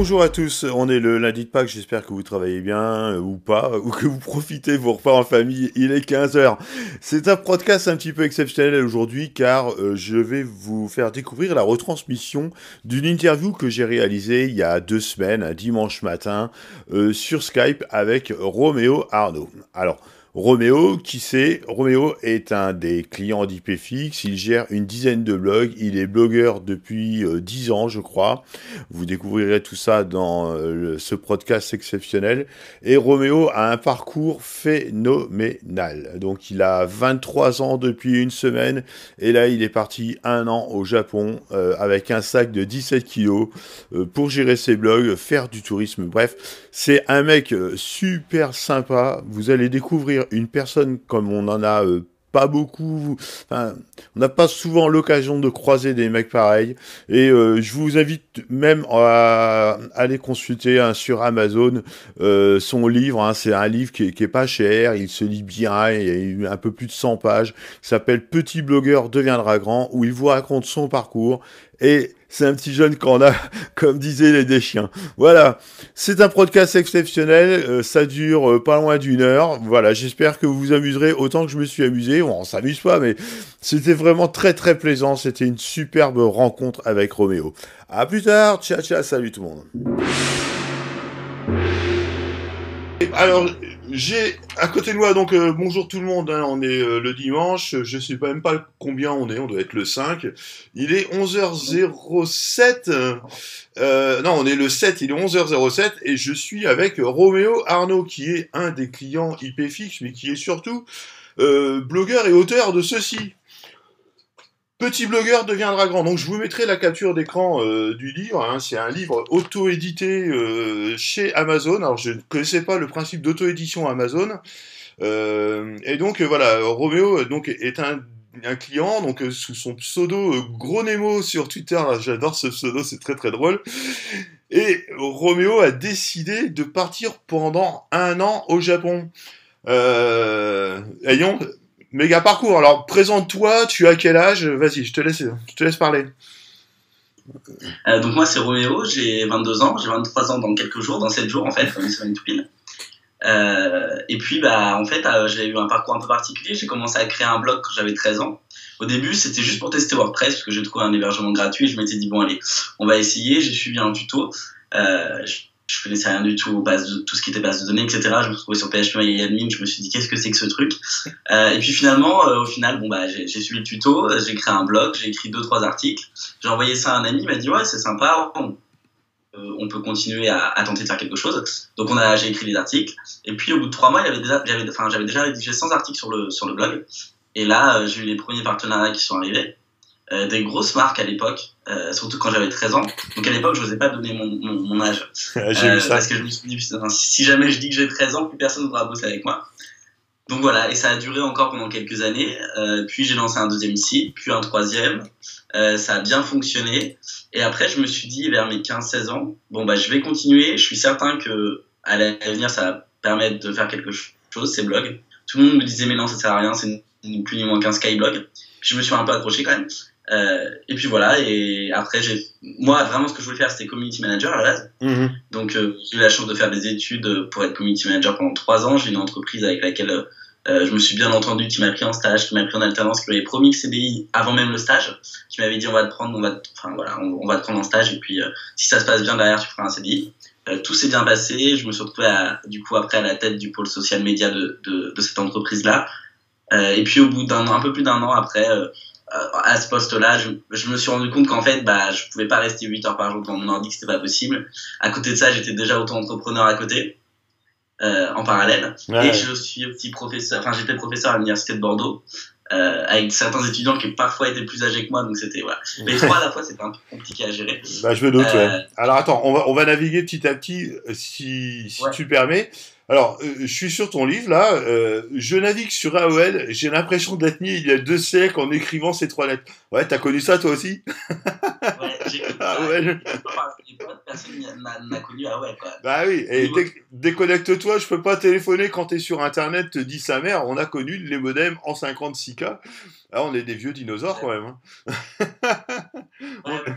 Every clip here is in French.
Bonjour à tous, on est le lundi de Pâques, j'espère que vous travaillez bien euh, ou pas, ou que vous profitez vos repas en famille, il est 15h. C'est un podcast un petit peu exceptionnel aujourd'hui car euh, je vais vous faire découvrir la retransmission d'une interview que j'ai réalisée il y a deux semaines, un dimanche matin, euh, sur Skype avec Roméo Arnaud. Alors, Roméo, qui c'est Roméo est un des clients d'IPFix, il gère une dizaine de blogs, il est blogueur depuis euh, dix ans je crois. Vous découvrirez tout ça dans euh, ce podcast exceptionnel. Et Roméo a un parcours phénoménal. Donc il a 23 ans depuis une semaine et là il est parti un an au Japon euh, avec un sac de 17 kilos pour gérer ses blogs, faire du tourisme. Bref, c'est un mec super sympa. Vous allez découvrir une personne comme on en a euh, pas beaucoup, on n'a pas souvent l'occasion de croiser des mecs pareils. Et euh, je vous invite même à aller consulter hein, sur Amazon euh, son livre. Hein. c'est un livre qui est, pas cher, il se lit bien, il y a un peu plus de 100 pages. Il s'appelle Petit blogueur deviendra grand, où il vous raconte son parcours et c'est un petit jeune qu'on a, comme disaient les déchiens. Voilà, c'est un podcast exceptionnel, euh, ça dure euh, pas loin d'une heure. Voilà, j'espère que vous vous amuserez autant que je me suis amusé. Bon, on s'amuse pas, mais c'était vraiment très très plaisant. C'était une superbe rencontre avec Roméo. À plus tard, ciao ciao, salut tout le monde. Alors, j'ai à côté de moi, donc euh, bonjour tout le monde, hein, on est euh, le dimanche, je sais même pas combien on est, on doit être le 5. Il est 11h07, euh, non on est le 7, il est 11h07 et je suis avec Roméo Arnaud qui est un des clients IPFix mais qui est surtout blogueur et auteur de ceci. Petit blogueur deviendra grand. Donc je vous mettrai la capture d'écran euh, du livre. Hein. C'est un livre auto-édité euh, chez Amazon. Alors je ne connaissais pas le principe d'auto-édition Amazon. Euh, et donc voilà, Roméo donc est un, client donc sous son pseudo Gros Nemo sur Twitter. J'adore ce pseudo, c'est très très drôle. Et Roméo a décidé de partir pendant un an au Japon. ayons méga parcours. Alors, présente-toi, tu as quel âge? Vas-y, je te laisse, je te laisse parler. Euh, donc moi c'est Roméo, j'ai 22 ans, j'ai 23 ans dans quelques jours, dans 7 jours en fait, une semaine pile. Euh, et puis bah en fait euh, j'ai eu un parcours un peu particulier, j'ai commencé à créer un blog quand j'avais 13 ans. Au début c'était juste pour tester WordPress parce que j'ai trouvé un hébergement gratuit, je m'étais dit bon allez on va essayer, j'ai suivi un tuto. Euh, je connaissais rien du tout base de, tout ce qui était base de données, etc. Je me suis retrouvé sur PHP Admin, je me suis dit qu'est-ce que c'est que ce truc. Euh, et puis finalement, euh, au final, bon bah j'ai suivi le tuto, j'ai créé un blog, j'ai écrit deux trois articles, j'ai envoyé ça à un ami, il m'a dit ouais c'est sympa, on, euh, on peut continuer à, à, tenter de faire quelque chose. Donc on a, j'ai écrit les articles. Et puis au bout de trois mois, il y avait déjà, j'avais, déjà rédigé 100 articles sur le sur le blog. Et là, j'ai eu les premiers partenariats qui sont arrivés. Euh, des grosses marques à l'époque, euh, surtout quand j'avais 13 ans. Donc à l'époque, je n'osais pas donner mon, mon, mon âge. euh, parce que je me suis dit, si jamais je dis que j'ai 13 ans, plus personne ne voudra bosser avec moi. Donc voilà, et ça a duré encore pendant quelques années. Euh, puis j'ai lancé un deuxième site, puis un troisième. Euh, ça a bien fonctionné. Et après, je me suis dit, vers mes 15-16 ans, bon, bah, je vais continuer. Je suis certain que à l'avenir, ça va permettre de faire quelque chose, ces blogs. Tout le monde me disait, mais non, ça sert à rien, c'est ni plus ni moins qu'un Skyblog. Puis je me suis un peu accroché quand même. Euh, et puis voilà, et après, j'ai, moi, vraiment, ce que je voulais faire, c'était community manager à la base. Mhm. Donc, euh, j'ai eu la chance de faire des études pour être community manager pendant trois ans. J'ai une entreprise avec laquelle euh, je me suis bien entendu, qui m'a pris en stage, qui m'a pris en alternance, qui m'avait promis le CDI avant même le stage, qui m'avait dit on va te prendre, on va, enfin voilà, on, va te prendre en stage et puis si ça se passe bien derrière, tu feras un CDI. tout s'est bien passé. Je me suis retrouvé à, du coup après à la tête du pôle social média de, de, de cette entreprise là. et puis au bout d'un an, un peu plus d'un an après à ce poste-là, je, je, me suis rendu compte qu'en fait, bah, je pouvais pas rester 8 heures par jour dans mon ordi, que c'était pas possible. À côté de ça, j'étais déjà auto-entrepreneur à côté, euh, en parallèle. Et je suis aussi professeur, enfin, j'étais professeur à l'université de Bordeaux. Euh, avec certains étudiants qui parfois étaient plus âgés que moi, donc c'était voilà. Mais trois à la fois, c'était un peu compliqué à gérer. Bah, je me doute. Ouais. Euh, Alors attends, on va on va naviguer petit à petit, si si tu le permets. Alors, euh, je suis sur ton livre là, euh, je navigue sur AOL, j'ai l'impression d'être né il y a deux siècles en écrivant ces trois lettres. Ouais, t'as connu ça toi aussi? Ouais, j'ai connu AOL. Personne n'a connu AOL quoi. Bah oui, et déconnecte-toi, je peux pas téléphoner quand t'es sur internet, te dit sa mère, on a connu les modems en 56K. Là, on est des vieux dinosaures quand même. Hein. ouais,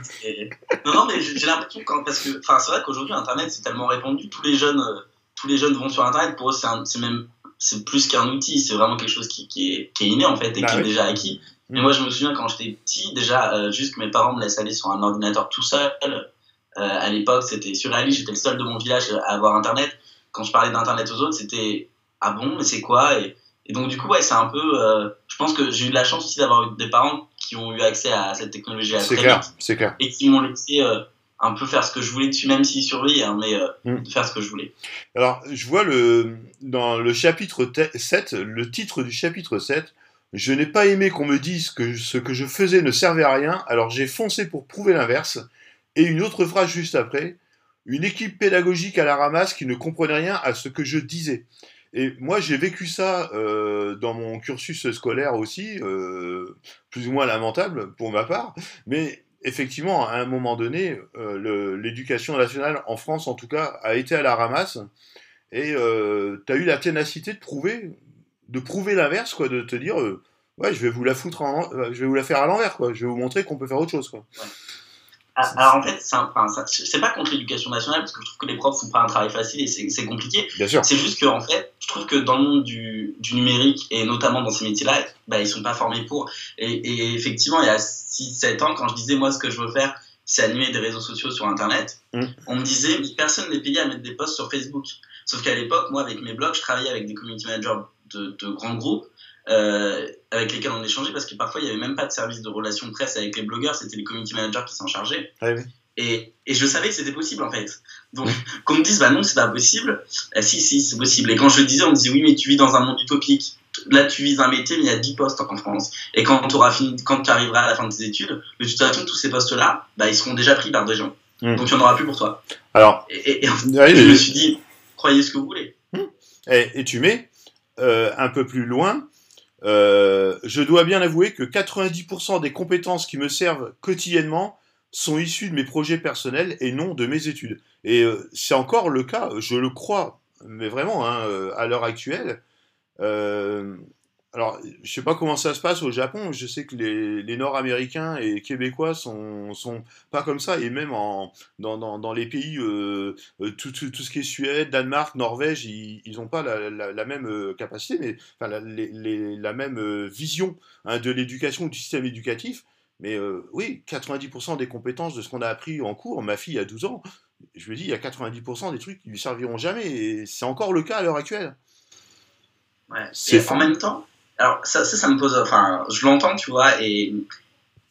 non, non, mais j'ai l'impression quand parce que, enfin, c'est vrai qu'aujourd'hui Internet c'est tellement répandu, tous les jeunes, euh, tous les jeunes vont sur Internet. Pour eux, c'est même, c'est plus qu'un outil, c'est vraiment quelque chose qui, qui, est, qui, est, inné en fait et bah qui est déjà acquis. Mais mm. moi, je me souviens quand j'étais petit, déjà, euh, juste que mes parents me laissent aller sur un ordinateur tout seul. Euh, à l'époque, c'était surréaliste. J'étais le seul de mon village à avoir Internet. Quand je parlais d'Internet aux autres, c'était ah bon, mais c'est quoi? Et, et, donc du coup, ouais, c'est un peu. Euh, je pense que j'ai eu de la chance aussi d'avoir des parents qui ont eu accès à cette technologie C'est clair, c'est clair. Et qui m'ont laissé un peu faire ce que je voulais dessus, même s'ils surveillent, hein, mais mm. de faire ce que je voulais. Alors, je vois le dans le chapitre 7, le titre du chapitre 7 je n'ai pas aimé qu'on me dise que ce que je faisais ne servait à rien, alors j'ai foncé pour prouver l'inverse. Et une autre phrase juste après, une équipe pédagogique à la ramasse qui ne comprenait rien à ce que je disais. Et moi, j'ai vécu ça euh, dans mon cursus scolaire aussi, euh, plus ou moins lamentable pour ma part. Mais effectivement, à un moment donné, euh, l'éducation nationale, en France en tout cas, a été à la ramasse. Et tu as eu la ténacité de prouver de prouver l'inverse, quoi, de te dire, euh, ouais, je vais vous la foutre, euh, je vais vous la faire à l'envers, quoi. Je vais vous montrer qu'on peut faire autre chose. Ah, alors en fait, c'est pas contre l'éducation nationale parce que je trouve que les profs font pas un travail facile et c'est compliqué. C'est juste que en fait, je trouve que dans le monde du, du numérique et notamment dans ces métiers-là, bah, ils sont pas formés pour. Et, effectivement, il y a 6-7 ans, quand je disais moi ce que je veux faire, c'est animer des réseaux sociaux sur Internet, mmh. on me disait personne n'est payé à mettre des posts sur Facebook. Sauf qu'à l'époque, moi, avec mes blogs, je travaillais avec des community managers de, grands groupes euh, avec lesquels on échangeait parce que parfois il n'y avait même pas de service de relations de presse avec les blogueurs, c'était les community managers qui s'en chargeaient. Et, et, je savais que c'était possible en fait. Donc qu'on me dise bah non c'est pas possible, eh, si si c'est possible. Et quand je disais on me disait oui mais tu vis dans un monde utopique. Là tu vises un métier mais il y a 10 postes en France. Et quand tu arriveras à la fin de tes études, de toute façon tous ces postes là, bah, ils seront déjà pris par des gens. Hmm. Donc il n'y en aura plus pour toi. Alors, et, je me suis dit croyez ce que vous voulez. Hmm. et tu mets euh, un peu plus loin, euh, je dois bien avouer que 90% des compétences qui me servent quotidiennement sont issues de mes projets personnels et non de mes études. Et euh, c'est encore le cas, je le crois, mais vraiment, hein, à l'heure actuelle. Alors, je sais pas comment ça se passe au Japon. Je sais que les, Nord-Américains et Québécois sont, sont pas comme ça. Et même en, dans, dans, dans les pays, euh, euh, tout, tout, tout, ce qui est Suède, Danemark, Norvège, ils n'ont pas la, la, même euh, capacité, mais enfin, la, les, la même vision hein, de l'éducation, du système éducatif. Mais oui, 90% des compétences de ce qu'on a appris en cours, ma fille a 12 ans, je me dis, il y a 90% des trucs qui lui serviront jamais. Et c'est encore le cas à l'heure actuelle. Ouais. C'est en même temps, alors ça, ça, me pose, enfin, je l'entends, tu vois, et,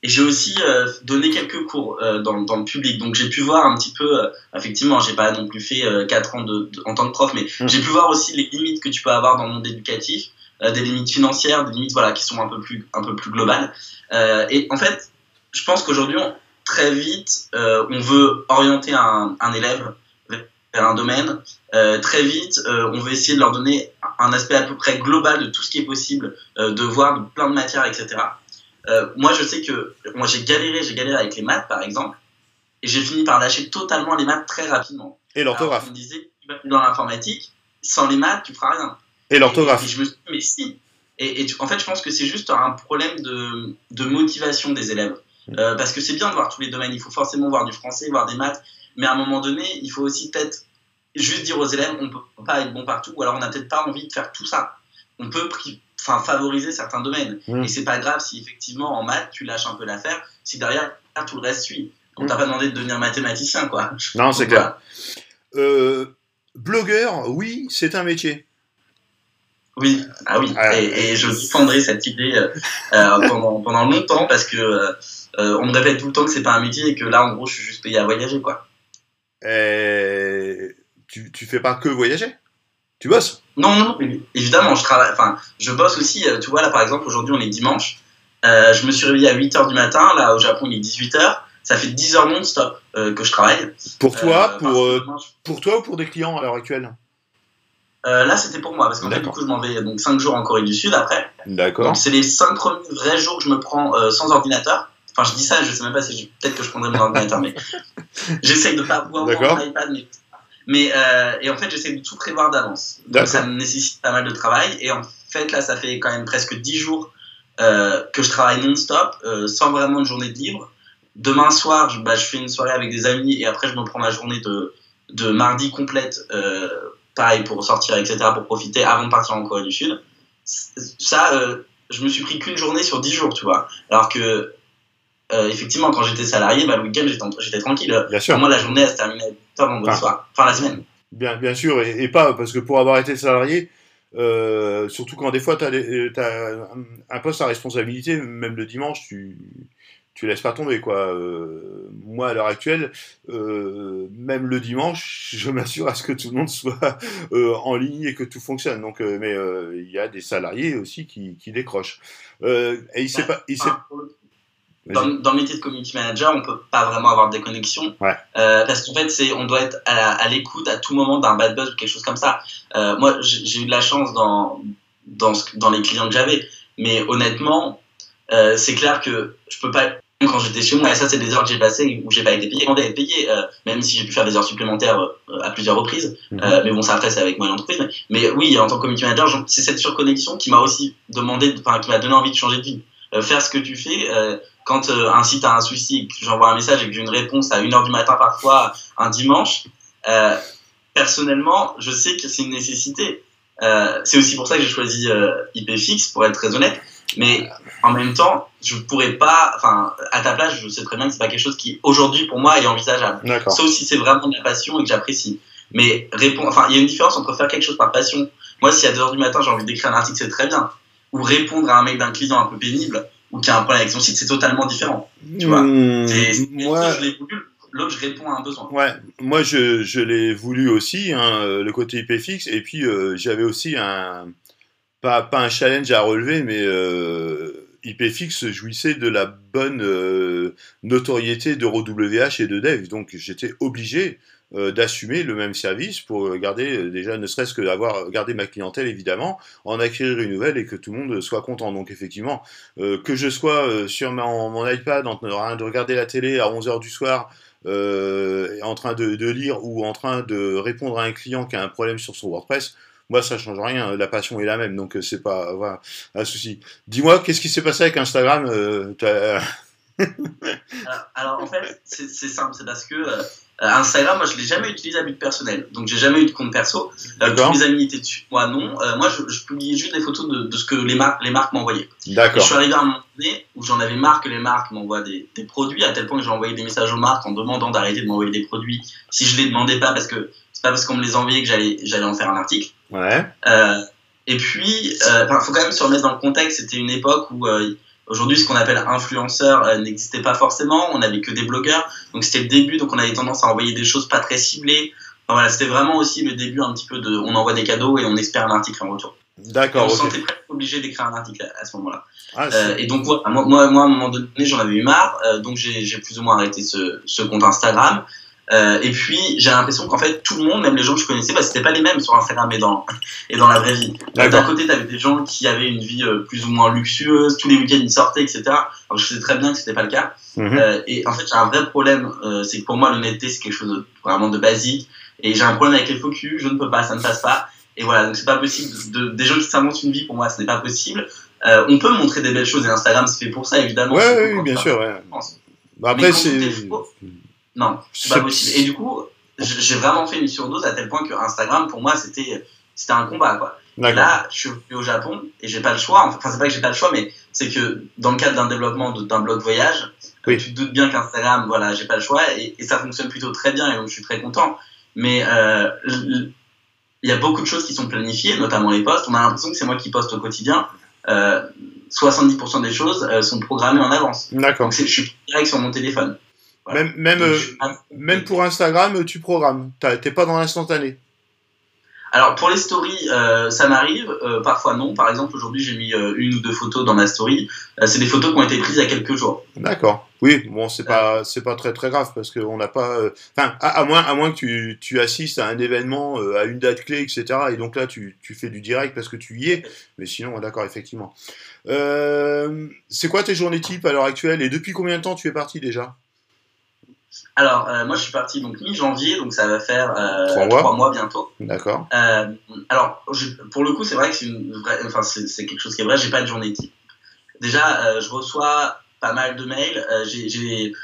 et j'ai aussi euh, donné quelques cours euh, dans, dans, le public, donc j'ai pu voir un petit peu, euh, effectivement, j'ai pas non plus fait 4 ans de, en tant que prof, mais mmh. j'ai pu voir aussi les limites que tu peux avoir dans le monde éducatif, des limites financières, des limites voilà qui sont un peu plus un peu plus globales. et en fait, je pense qu'aujourd'hui, très vite, on veut orienter un, un élève vers un domaine, euh, très vite, euh, on va essayer de leur donner un aspect à peu près global de tout ce qui est possible euh, de voir, de plein de matières, etc. moi, je sais que moi j'ai galéré, j'ai galéré avec les maths, par exemple, et j'ai fini par lâcher totalement les maths très rapidement. Et l'orthographe. Je me disais, dans l'informatique, sans les maths, tu feras rien. Et l'orthographe. Et, je me suis dit, mais si. Et, en fait, je pense que c'est juste un problème de, de motivation des élèves. Mm. parce que c'est bien de voir tous les domaines. Il faut forcément voir du français, voir des maths, mais à un moment donné, il faut aussi peut-être juste dire aux élèves on peut pas être bon partout, ou alors on n'a peut-être pas envie de faire tout ça. On peut enfin, favoriser certains domaines. Mmh. Et c'est pas grave si effectivement en maths tu lâches un peu l'affaire, si derrière tout le reste suit. On t'a mmh. pas demandé de devenir mathématicien, quoi. Non, c'est clair. Euh, blogueur, oui, c'est un métier. Oui, ah oui, et, je défendrai cette idée euh, euh, pendant, pendant, longtemps parce que on me répète tout le temps que c'est pas un métier et que là, en gros, je suis juste payé à voyager, quoi. Et tu, tu fais pas que voyager Tu bosses Non, non, évidemment, je travaille. Enfin, je bosse aussi. Euh, tu vois, là, par exemple, aujourd'hui, on est dimanche. Euh, je me suis réveillé à 8h du matin. Là, au Japon, il est 18h. Ça fait 10 heures non-stop euh, que je travaille. Pour toi, pour, pour toi ou pour des clients à l'heure actuelle? Là, c'était pour moi, parce qu'en fait, du coup, je m'en vais donc 5 jours en Corée du Sud après. D'accord. Donc, c'est les 5 premiers vrais jours que je me prends sans ordinateur. Enfin, je dis ça, je sais même pas si peut-être que je prendrai mon ordinateur, mais j'essaye de pas pouvoir voir mon iPad, mais mais euh, et en fait, j'essaie de tout prévoir d'avance. Donc ça me nécessite pas mal de travail. Et en fait, là, ça fait quand même presque 10 jours euh, que je travaille non-stop, euh, sans vraiment de journée de libre. demain soir, je, bah, je fais une soirée avec des amis et après je me prends la journée de, de mardi complète, pareil pour sortir, etc., pour profiter avant de partir en Corée du Sud. Ça, je me suis pris qu'une journée sur dix jours, tu vois. Alors que, effectivement, quand j'étais salarié, bah, le week-end, j'étais tranquille. Bien sûr. Pour moi, la journée, elle se terminait pas vendredi soir, enfin la semaine. Bien, bien sûr, et, pas parce que pour avoir été salarié, euh, surtout quand des fois tu as, un poste à responsabilité, même le dimanche, tu tu laisses pas tomber quoi. Euh, moi à l'heure actuelle, euh, même le dimanche, je m'assure à ce que tout le monde soit euh, en ligne et que tout fonctionne. Donc, mais il y a des salariés aussi qui, qui décrochent. et il sait pas, il. Dans, dans, le métier de community manager, on peut pas vraiment avoir des connexions ouais. parce qu'en fait, c'est on doit être à, l'écoute à tout moment d'un bad buzz ou quelque chose comme ça. moi, j'ai eu de la chance dans dans, dans les clients que j'avais, mais honnêtement, c'est clair que je peux pas quand j'étais chez moi, et ça c'est des heures que j'ai passées où j'ai pas été payé, demandé à être payé, euh, même si j'ai pu faire des heures supplémentaires euh, à plusieurs reprises. Mhm. Euh, mais bon, ça après c'est avec moi et l'entreprise. Mais, oui, en tant que community manager, c'est cette surconnexion qui m'a aussi demandé, enfin qui m'a donné envie de changer de vie. Faire ce que tu fais, quand un site a un souci, que j'envoie un message et que j'ai une réponse à 1h du matin parfois, un dimanche, personnellement, je sais que c'est une nécessité. c'est aussi pour ça que j'ai choisi IPFix, pour être très honnête. Mais en même temps, je pourrais pas, enfin, à ta place, je sais très bien que c'est pas quelque chose qui, aujourd'hui, pour moi, est envisageable. Sauf si c'est vraiment de la passion et que j'apprécie. Mais enfin, il y a une différence entre faire quelque chose par passion. Moi, si à 2h du matin, j'ai envie d'écrire un article, c'est très bien. Ou répondre à un mec d'un client un peu pénible, ou qui a un problème avec son site, c'est totalement différent. Tu vois? Mmh, moi... je l'ai voulu, l'autre, je réponds à un besoin. Ouais, moi, je, je l'ai voulu aussi, hein, le côté IP fixe, et puis euh, j'avais aussi un, pas, pas un challenge à relever, mais euh, IPFix jouissait de la bonne euh, notoriété d'EuroWH et de Dev. Donc j'étais obligé euh, d'assumer le même service pour garder, euh, déjà ne serait-ce que d'avoir gardé ma clientèle évidemment, en acquérir une nouvelle et que tout le monde soit content. Donc effectivement, euh, que je sois sur mon, iPad en train de regarder la télé à 11h du soir, en train de, de lire ou en train de répondre à un client qui a un problème sur son WordPress, moi, ça change rien. La passion est la même, donc euh, c'est pas voilà, un souci. Dis-moi, qu'est-ce qui s'est passé avec Instagram euh, alors, en fait, c'est simple, c'est parce que euh, Instagram, moi, je l'ai jamais utilisé à but personnel, donc j'ai jamais eu de compte perso. tous mes amis étaient dessus, moi non. moi, je, je, publiais juste des photos de, de ce que les marques, les marques m'envoyaient. D'accord. Je suis arrivé à un moment donné où j'en avais marre que les marques m'envoient des, des, produits, à tel point que j'ai envoyé des messages aux marques en demandant d'arrêter de m'envoyer des produits si je les demandais pas, parce que c'est pas parce qu'on me les envoyait que j'allais j'allais en faire un article. Ouais. Euh, et puis, il euh, faut quand même se remettre dans le contexte. C'était une époque où euh, aujourd'hui, ce qu'on appelle influenceur n'existait pas forcément. On n'avait que des blogueurs. Donc c'était le début. Donc on avait tendance à envoyer des choses pas très ciblées. voilà, c'était vraiment aussi le début un petit peu de. On envoie des cadeaux et on espère un article en retour. D'accord. On se sentait presque obligé d'écrire un article à, ce moment-là. Ah, et donc moi, moi, à un moment donné, j'en avais eu marre. donc j'ai plus ou moins arrêté ce, ce compte Instagram. Euh, et puis j'ai l'impression qu'en fait tout le monde, même les gens que je connaissais, bah, c'était pas les mêmes sur Instagram et dans et dans la vraie vie. D'un côté, t'avais des gens qui avaient une vie euh, plus ou moins luxueuse, tous les week-ends ils sortaient, etc. Alors je sais très bien que c'était pas le cas. Mhm. euh, et en fait, j'ai un vrai problème, c'est que pour moi l'honnêteté c'est quelque chose de, vraiment de basique. Et j'ai un problème avec les faux je ne peux pas, ça ne passe pas. Et voilà, donc c'est pas possible. De, des gens qui s'inventent une vie, pour moi, ce n'est pas possible. on peut montrer des belles choses et Instagram c'est fait pour ça évidemment. Ouais, oui, bien sûr. Ouais. Bah, après c'est non, c'est pas possible. Et du coup, j'ai vraiment fait une surdose à tel point que Instagram, pour moi, c'était c'était un combat, quoi. Là, je suis au Japon et j'ai pas le choix. Enfin, c'est pas que j'ai pas le choix, mais c'est que dans le cadre d'un développement d'un blog voyage, tu te doutes bien qu'Instagram, voilà, j'ai pas le choix et, ça fonctionne plutôt très bien et donc je suis très content. Mais euh, il y a beaucoup de choses qui sont planifiées, notamment les posts. On a l'impression que c'est moi qui poste au quotidien. Euh, 70% des choses euh, sont programmées en avance. D'accord. Donc je suis direct sur mon téléphone. Même, même, euh, même pour Instagram, tu programmes. T'es pas dans l'instantané. Alors pour les stories, euh, ça m'arrive, euh, parfois non. Par exemple, aujourd'hui j'ai mis une ou deux photos dans ma story. c'est des photos qui ont été prises il y a quelques jours. D'accord. Oui, bon, c'est pas c'est pas très très grave parce qu'on n'a pas. Enfin, à, moins à moins que tu, tu assistes à un événement, à une date clé, etc. Et donc là, tu, tu fais du direct parce que tu y es. Mais sinon, d'accord, effectivement. c'est quoi tes journées type à l'heure actuelle et depuis combien de temps tu es parti déjà? Alors, euh, moi, je suis parti donc mi-janvier, donc ça va faire euh, trois, mois. bientôt. D'accord. Euh, alors, pour le coup, c'est vrai que c'est une enfin, c'est quelque chose qui est vrai. J'ai pas de journée type. Déjà, je reçois pas mal de mails. j'ai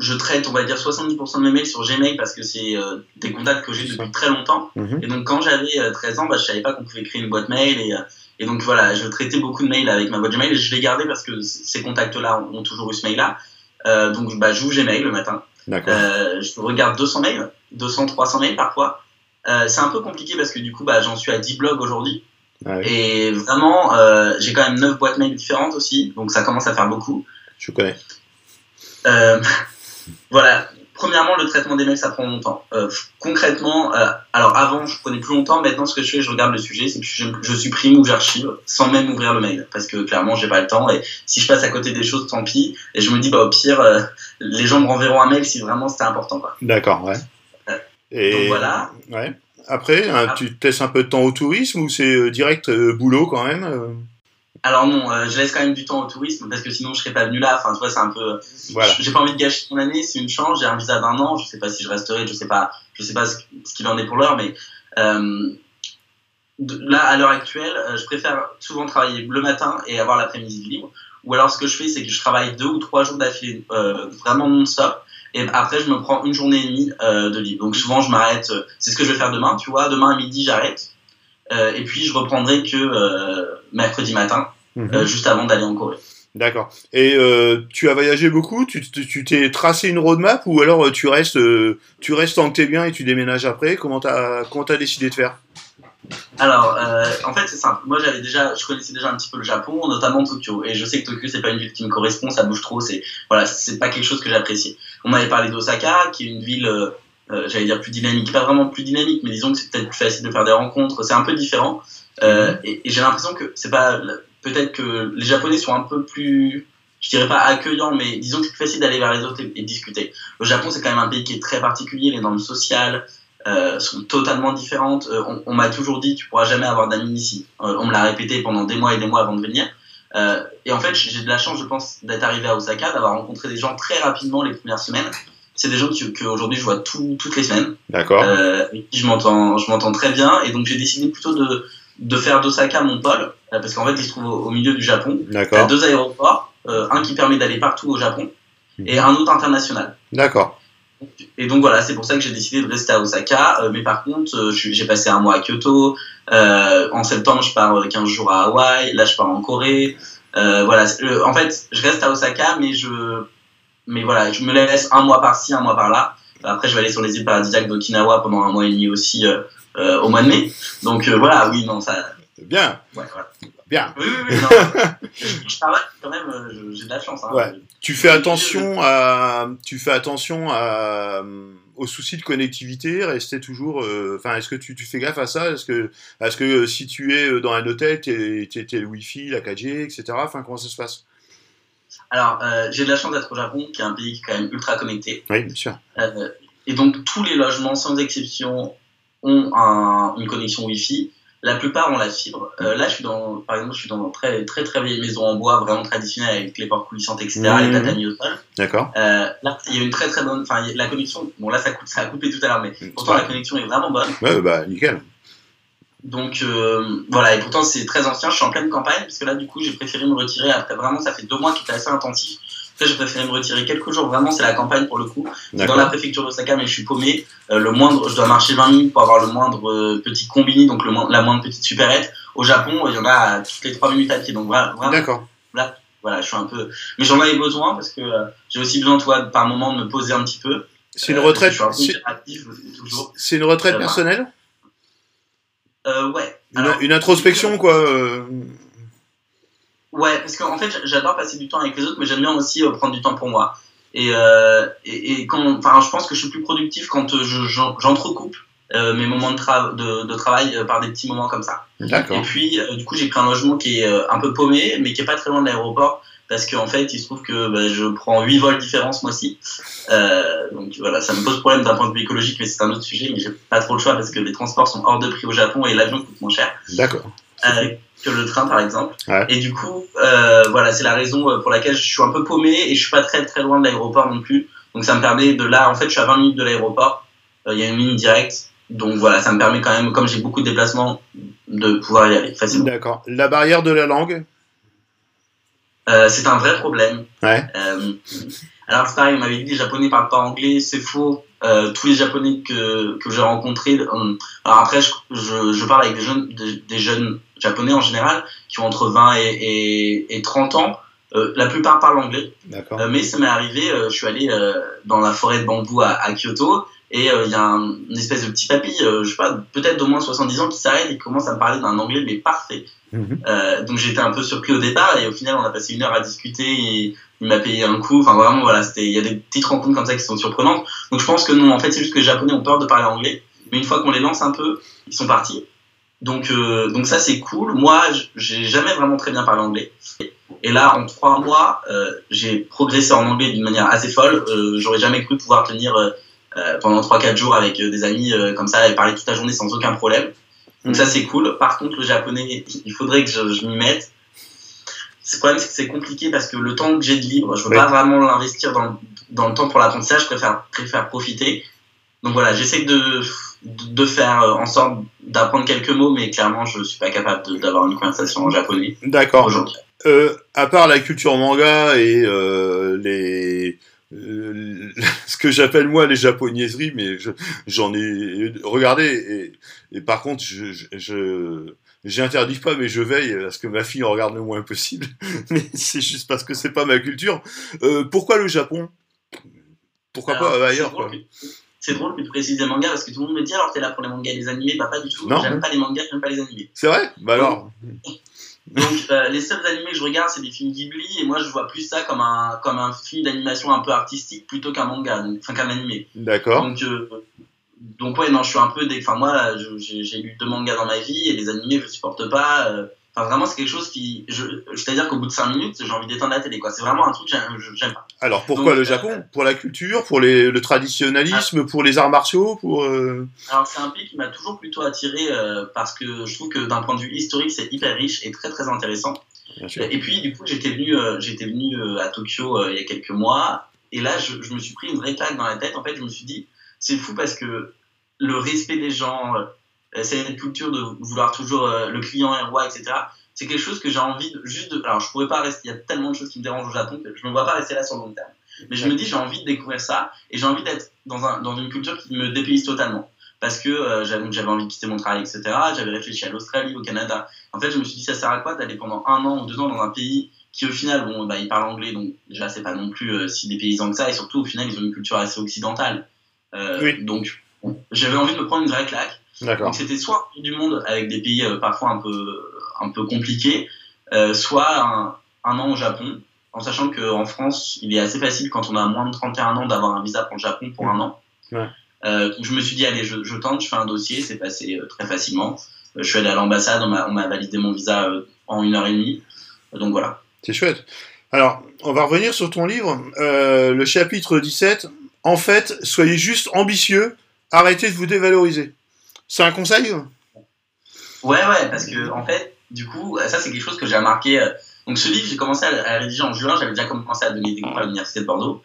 je traite, on va dire, 70% de mes mails sur Gmail parce que c'est des contacts que j'ai depuis très longtemps. Mhm. Et donc, quand j'avais 13 ans, bah, je savais pas qu'on pouvait créer une boîte mail. Et, et donc, voilà, je traitais beaucoup de mails avec ma boîte Gmail et je l'ai gardé parce que ces contacts-là ont, ont, toujours eu ce mail-là. donc, bah, j'ouvre Gmail le matin. Je regarde 200 mails, 200, 300 mails parfois. c'est un peu compliqué parce que du coup, bah, j'en suis à 10 blogs aujourd'hui. Ah Et vraiment, euh, j'ai quand même 9 boîtes mail différentes aussi, donc ça commence à faire beaucoup. Je connais. Euh, voilà. Premièrement, le traitement des mails, ça prend longtemps. Euh, concrètement, euh, alors avant, je prenais plus longtemps. Maintenant, ce que je fais, je regarde le sujet, c'est que je, je, supprime ou j'archive sans même ouvrir le mail, parce que clairement, j'ai pas le temps. Et si je passe à côté des choses, tant pis. Et je me dis, bah au pire, euh, les gens me renverront un mail si vraiment c'était important. D'accord, ouais. Et donc voilà. Ouais. Après, hein, Ah. tu te laisses un peu de temps au tourisme ou c'est direct boulot quand même Alors non, euh, je laisse quand même du temps au tourisme parce que sinon je serais pas venu là. Enfin, tu vois, c'est un peu. Voilà. J'ai pas envie de gâcher mon année. C'est une chance. J'ai un visa d'un an. Je sais pas si je resterai. Je sais pas. Je sais pas ce, ce qu'il en est pour l'heure, mais euh, de- là, à l'heure actuelle, euh, je préfère souvent travailler le matin et avoir l'après-midi de libre. Ou alors, ce que je fais, c'est que je travaille deux ou trois jours d'affilée, euh, vraiment non-stop. Et après, je me prends une journée et demie euh, de libre. Donc souvent, je m'arrête. C'est ce que je vais faire demain. Tu vois, demain à midi, j'arrête. Euh, et puis, je reprendrai que euh, mercredi matin, Mhm. euh, juste avant d'aller en Corée. D'accord. Et euh, tu as voyagé beaucoup? Tu t'es tracé une roadmap ou alors euh, tu restes, euh, tu restes tant que t'es bien et tu déménages après? Comment t'as comment t'as décidé de faire? Alors, euh, en fait, c'est simple. Moi, j'avais déjà, je connaissais déjà un petit peu le Japon, notamment Tokyo. Et je sais que Tokyo, c'est pas une ville qui me correspond, ça bouge trop. C'est voilà, c'est pas quelque chose que j'apprécie. On m'avait parlé d'Osaka, qui est une ville, euh, j'allais dire plus dynamique, pas vraiment plus dynamique, mais disons que c'est peut-être plus facile de faire des rencontres. C'est un peu différent. Euh, et et j'ai l'impression que c'est pas, peut-être que les Japonais sont un peu plus, je dirais pas accueillants, mais disons que c'est plus facile d'aller vers les autres et, et discuter. Le Japon, c'est quand même un pays qui est très particulier. Les normes sociales, euh, sont totalement différentes. Euh, on on m'a toujours dit tu pourras jamais avoir d'amis ici. Euh, on me l'a répété pendant des mois et des mois avant de venir. Et en fait, j'ai de la chance, je pense, d'être arrivé à Osaka, d'avoir rencontré des gens très rapidement les premières semaines. C'est des gens que, que aujourd'hui je vois tout, toutes les semaines. D'accord. Je m'entends, je m'entends très bien. Et donc j'ai décidé plutôt de, de faire d'Osaka mon pôle, parce qu'en fait, il se trouve au, au milieu du Japon. Il y a D'accord. deux aéroports, euh, un qui permet d'aller partout au Japon Mhm. et un autre international. D'accord. Et donc voilà, c'est pour ça que j'ai décidé de rester à Osaka. Euh, mais par contre, euh, j'ai passé un mois à Kyoto. Euh, en septembre, je pars euh, 15 jours à Hawaï. Là, je pars en Corée. Euh, voilà. euh, en fait, je reste à Osaka, mais je, mais voilà, je me laisse un mois par-ci, un mois par-là. Après, je vais aller sur les îles paradisiaques d'Okinawa pendant un mois et demi aussi euh, euh, au mois de mai. Donc euh, voilà, oui, non, ça. Bien. Ouais. Bien. Oui, oui, oui, non. je, travaille quand même. euh, J'ai de la chance. Hein. Ouais. Tu fais attention à, tu fais attention à, aux soucis de connectivité, rester toujours, euh, est-ce que tu, tu fais gaffe à ça? Est-ce que, est-ce que euh, si tu es dans un hôtel, t'es, t'es, t'es le Wi-Fi, la 4G, etc. Enfin, comment ça se passe? Alors, euh, j'ai de la chance d'être au Japon, qui est un pays qui est quand même ultra connecté. Oui, bien sûr. Euh, et donc tous les logements, sans exception, ont un- une connexion Wi-Fi. La plupart ont la fibre. Euh, là, je suis dans, par exemple, je suis dans une très très très vieille maison en bois, vraiment traditionnelle, avec les portes coulissantes, etc., les tatamis au sol. D'accord. Euh, là, il y a une très très bonne, enfin, la connexion. Bon, là, ça, coûte, ça a coupé tout à l'heure, mais pourtant Ouais. la connexion est vraiment bonne. Ouais, bah, nickel. Donc euh, voilà, et pourtant c'est très ancien. Je suis en pleine campagne, parce que là, du coup, j'ai préféré me retirer. Après, vraiment, ça fait deux mois qu'il était assez intensif. Après, j'ai préféré me retirer quelques jours. Vraiment, c'est la campagne pour le coup. Dans la préfecture d'Osaka, mais je suis paumé. Euh, le moindre, je dois marcher 20 minutes pour avoir le moindre euh, petit combini, donc le, mo- la moindre petite supérette. Au Japon, il y en a toutes les 3 minutes à pied. Donc voilà, vraiment, D'accord. voilà, je suis un peu. Mais j'en avais besoin parce que euh, j'ai aussi besoin, toi, par moment, de me poser un petit peu. C'est une retraite, c'est, une retraite personnelle? Euh, ouais. une, Alors, une introspection, quoi. Ouais, parce qu'en fait, j'adore passer du temps avec les autres, mais j'aime bien aussi euh, prendre du temps pour moi. Et, euh, et, et quand, enfin, je pense que je suis plus productif quand euh, je- j'en- j'entrecoupe euh, mes moments de, tra- de, de travail par des petits moments comme ça. D'accord. Et puis, euh, du coup, j'ai pris un logement qui est un peu paumé, mais qui est pas très loin de l'aéroport, parce qu'en fait, il se trouve que bah, je prends 8 vols différents ce mois-ci. Donc voilà, ça me pose problème d'un point de vue écologique, mais c'est un autre sujet, mais j'ai pas trop le choix parce que les transports sont hors de prix au Japon et l'avion coûte moins cher D'accord. euh, que le train par exemple. Ouais. Et du coup, euh, voilà, c'est la raison euh, pour laquelle je suis un peu paumé et je suis pas très très loin de l'aéroport non plus. Donc ça me permet de là, en fait, je suis à 20 minutes de l'aéroport. Euh, Il y a une ligne directe. Donc voilà, ça me permet quand même, comme j'ai beaucoup de déplacements, de pouvoir y aller facilement. D'accord. La barrière de la langue? Euh, c'est un vrai problème. Ouais. Alors c'est pareil, on m'avait dit les Japonais parlent pas anglais, c'est faux. Euh, tous les Japonais que, que j'ai rencontrés, euh, alors après je, je, je, parle avec des jeunes, des, des, jeunes Japonais en général qui ont entre 20 et, et, et 30 ans. Euh, la plupart parlent anglais. Euh, mais ça m'est arrivé, euh, je suis allé dans la forêt de bambou à, à Kyoto et il y a un, une espèce de petit papy, je sais pas, peut-être d'au moins 70 ans qui s'arrête et qui commence à me parler d'un anglais mais parfait. Mhm. donc j'étais un peu surpris au départ et au final on a passé une heure à discuter et il m'a payé un coup. Enfin vraiment voilà, c'était il y a des petites rencontres comme ça qui sont surprenantes. Donc je pense que non, en fait c'est juste que les Japonais ont peur de parler anglais, mais une fois qu'on les lance un peu, ils sont partis. Donc euh, donc ça c'est cool. Moi j'ai jamais vraiment très bien parlé anglais. Et là en trois mois euh, j'ai progressé en anglais d'une manière assez folle. Euh, J'aurais jamais cru pouvoir tenir euh, pendant 3-4 jours avec des amis comme ça et parler toute la journée sans aucun problème. Donc ça c'est cool. Par contre le japonais il faudrait que je, je m'y mette. Le problème, c'est que c'est compliqué parce que le temps que j'ai de libre, je veux pas vraiment l'investir dans, dans, le temps pour l'apprentissage, je préfère, préfère profiter. Donc voilà, j'essaie de, de faire euh, en sorte d'apprendre quelques mots, mais clairement, je suis pas capable d'avoir une conversation en japonais. D'accord. Euh, à part la culture manga et euh, les euh, ce que j'appelle moi les japonaiseries, mais j'en ai regardé et, et par contre, je, je, j'interdis pas, mais je veille à ce que ma fille en regarde le moins possible. mais c'est juste parce que c'est pas ma culture. Euh, pourquoi le Japon? Pourquoi pas ailleurs quoi? C'est drôle que tu précises les mangas parce que tout le monde me dit alors t'es là pour les mangas et les animés, bah pas du tout. J'aime pas les mangas, j'aime pas les animés. C'est vrai? Bah alors. Donc euh, les seuls animés que je regarde c'est des films Ghibli et moi je vois plus ça comme un comme un film d'animation un peu artistique plutôt qu'un manga, enfin qu'un animé. D'accord. Donc euh, donc ouais non je suis un peu enfin moi j'ai lu deux mangas dans ma vie et les animés je supporte pas euh, enfin vraiment c'est quelque chose qui je c'est à dire qu'au bout de cinq minutes j'ai envie d'éteindre la télé quoi. C'est vraiment un truc que j'aime pas. Alors pourquoi le euh, Japon? Pour la culture pour les, le traditionnalisme ah. pour les arts martiaux pour euh... alors c'est un pays qui m'a toujours plutôt attiré euh, parce que je trouve que d'un point de vue historique c'est hyper riche et très très intéressant. Et puis du coup j'étais venu j'étais venu à Tokyo il y a quelques mois. Et là je, je me suis pris une vraie claque dans la tête. En fait je me suis dit c'est fou parce que le respect des gens, cette culture de vouloir toujours euh, le client est roi, etc. C'est quelque chose que j'ai envie de juste de. Alors je pourrais pas rester. Il y a tellement de choses qui me dérangent au Japon que je me vois pas rester là sur le long terme. Mais je me dis j'ai envie de découvrir ça et j'ai envie d'être dans, un, dans une culture qui me dépayse totalement parce que euh, j'avais envie de quitter mon travail, etc. J'avais réfléchi à l'Australie, au Canada. En fait, je me suis dit, ça sert à quoi d'aller pendant un an ou deux ans dans un pays qui, au final, bon, bah, ils parlent anglais, donc déjà, c'est pas non plus si des paysans que ça, et surtout, au final, ils ont une culture assez occidentale. Euh, Donc, j'avais envie de me prendre une vraie claque. Donc, c'était soit du monde avec des pays euh, parfois un peu, un peu compliqués, euh, soit un, un, an au Japon, en sachant qu'en France, il est assez facile quand on a moins de 31 ans d'avoir un visa pour le Japon pour un an. Ouais. Euh, je me suis dit, allez, je, je, tente, je fais un dossier, c'est passé euh, très facilement. je suis allé à l'ambassade, on m'a validé mon visa en une heure et demie. donc voilà. C'est chouette. Alors, on va revenir sur ton livre, le chapitre 17. En fait, soyez juste ambitieux, arrêtez de vous dévaloriser. C'est un conseil Ouais, ouais, parce que en fait, du coup, ça c'est quelque chose que j'ai remarqué. Euh, donc ce livre, j'ai commencé à, rédiger en juin, j'avais déjà commencé à donner des cours à l'université de Bordeaux.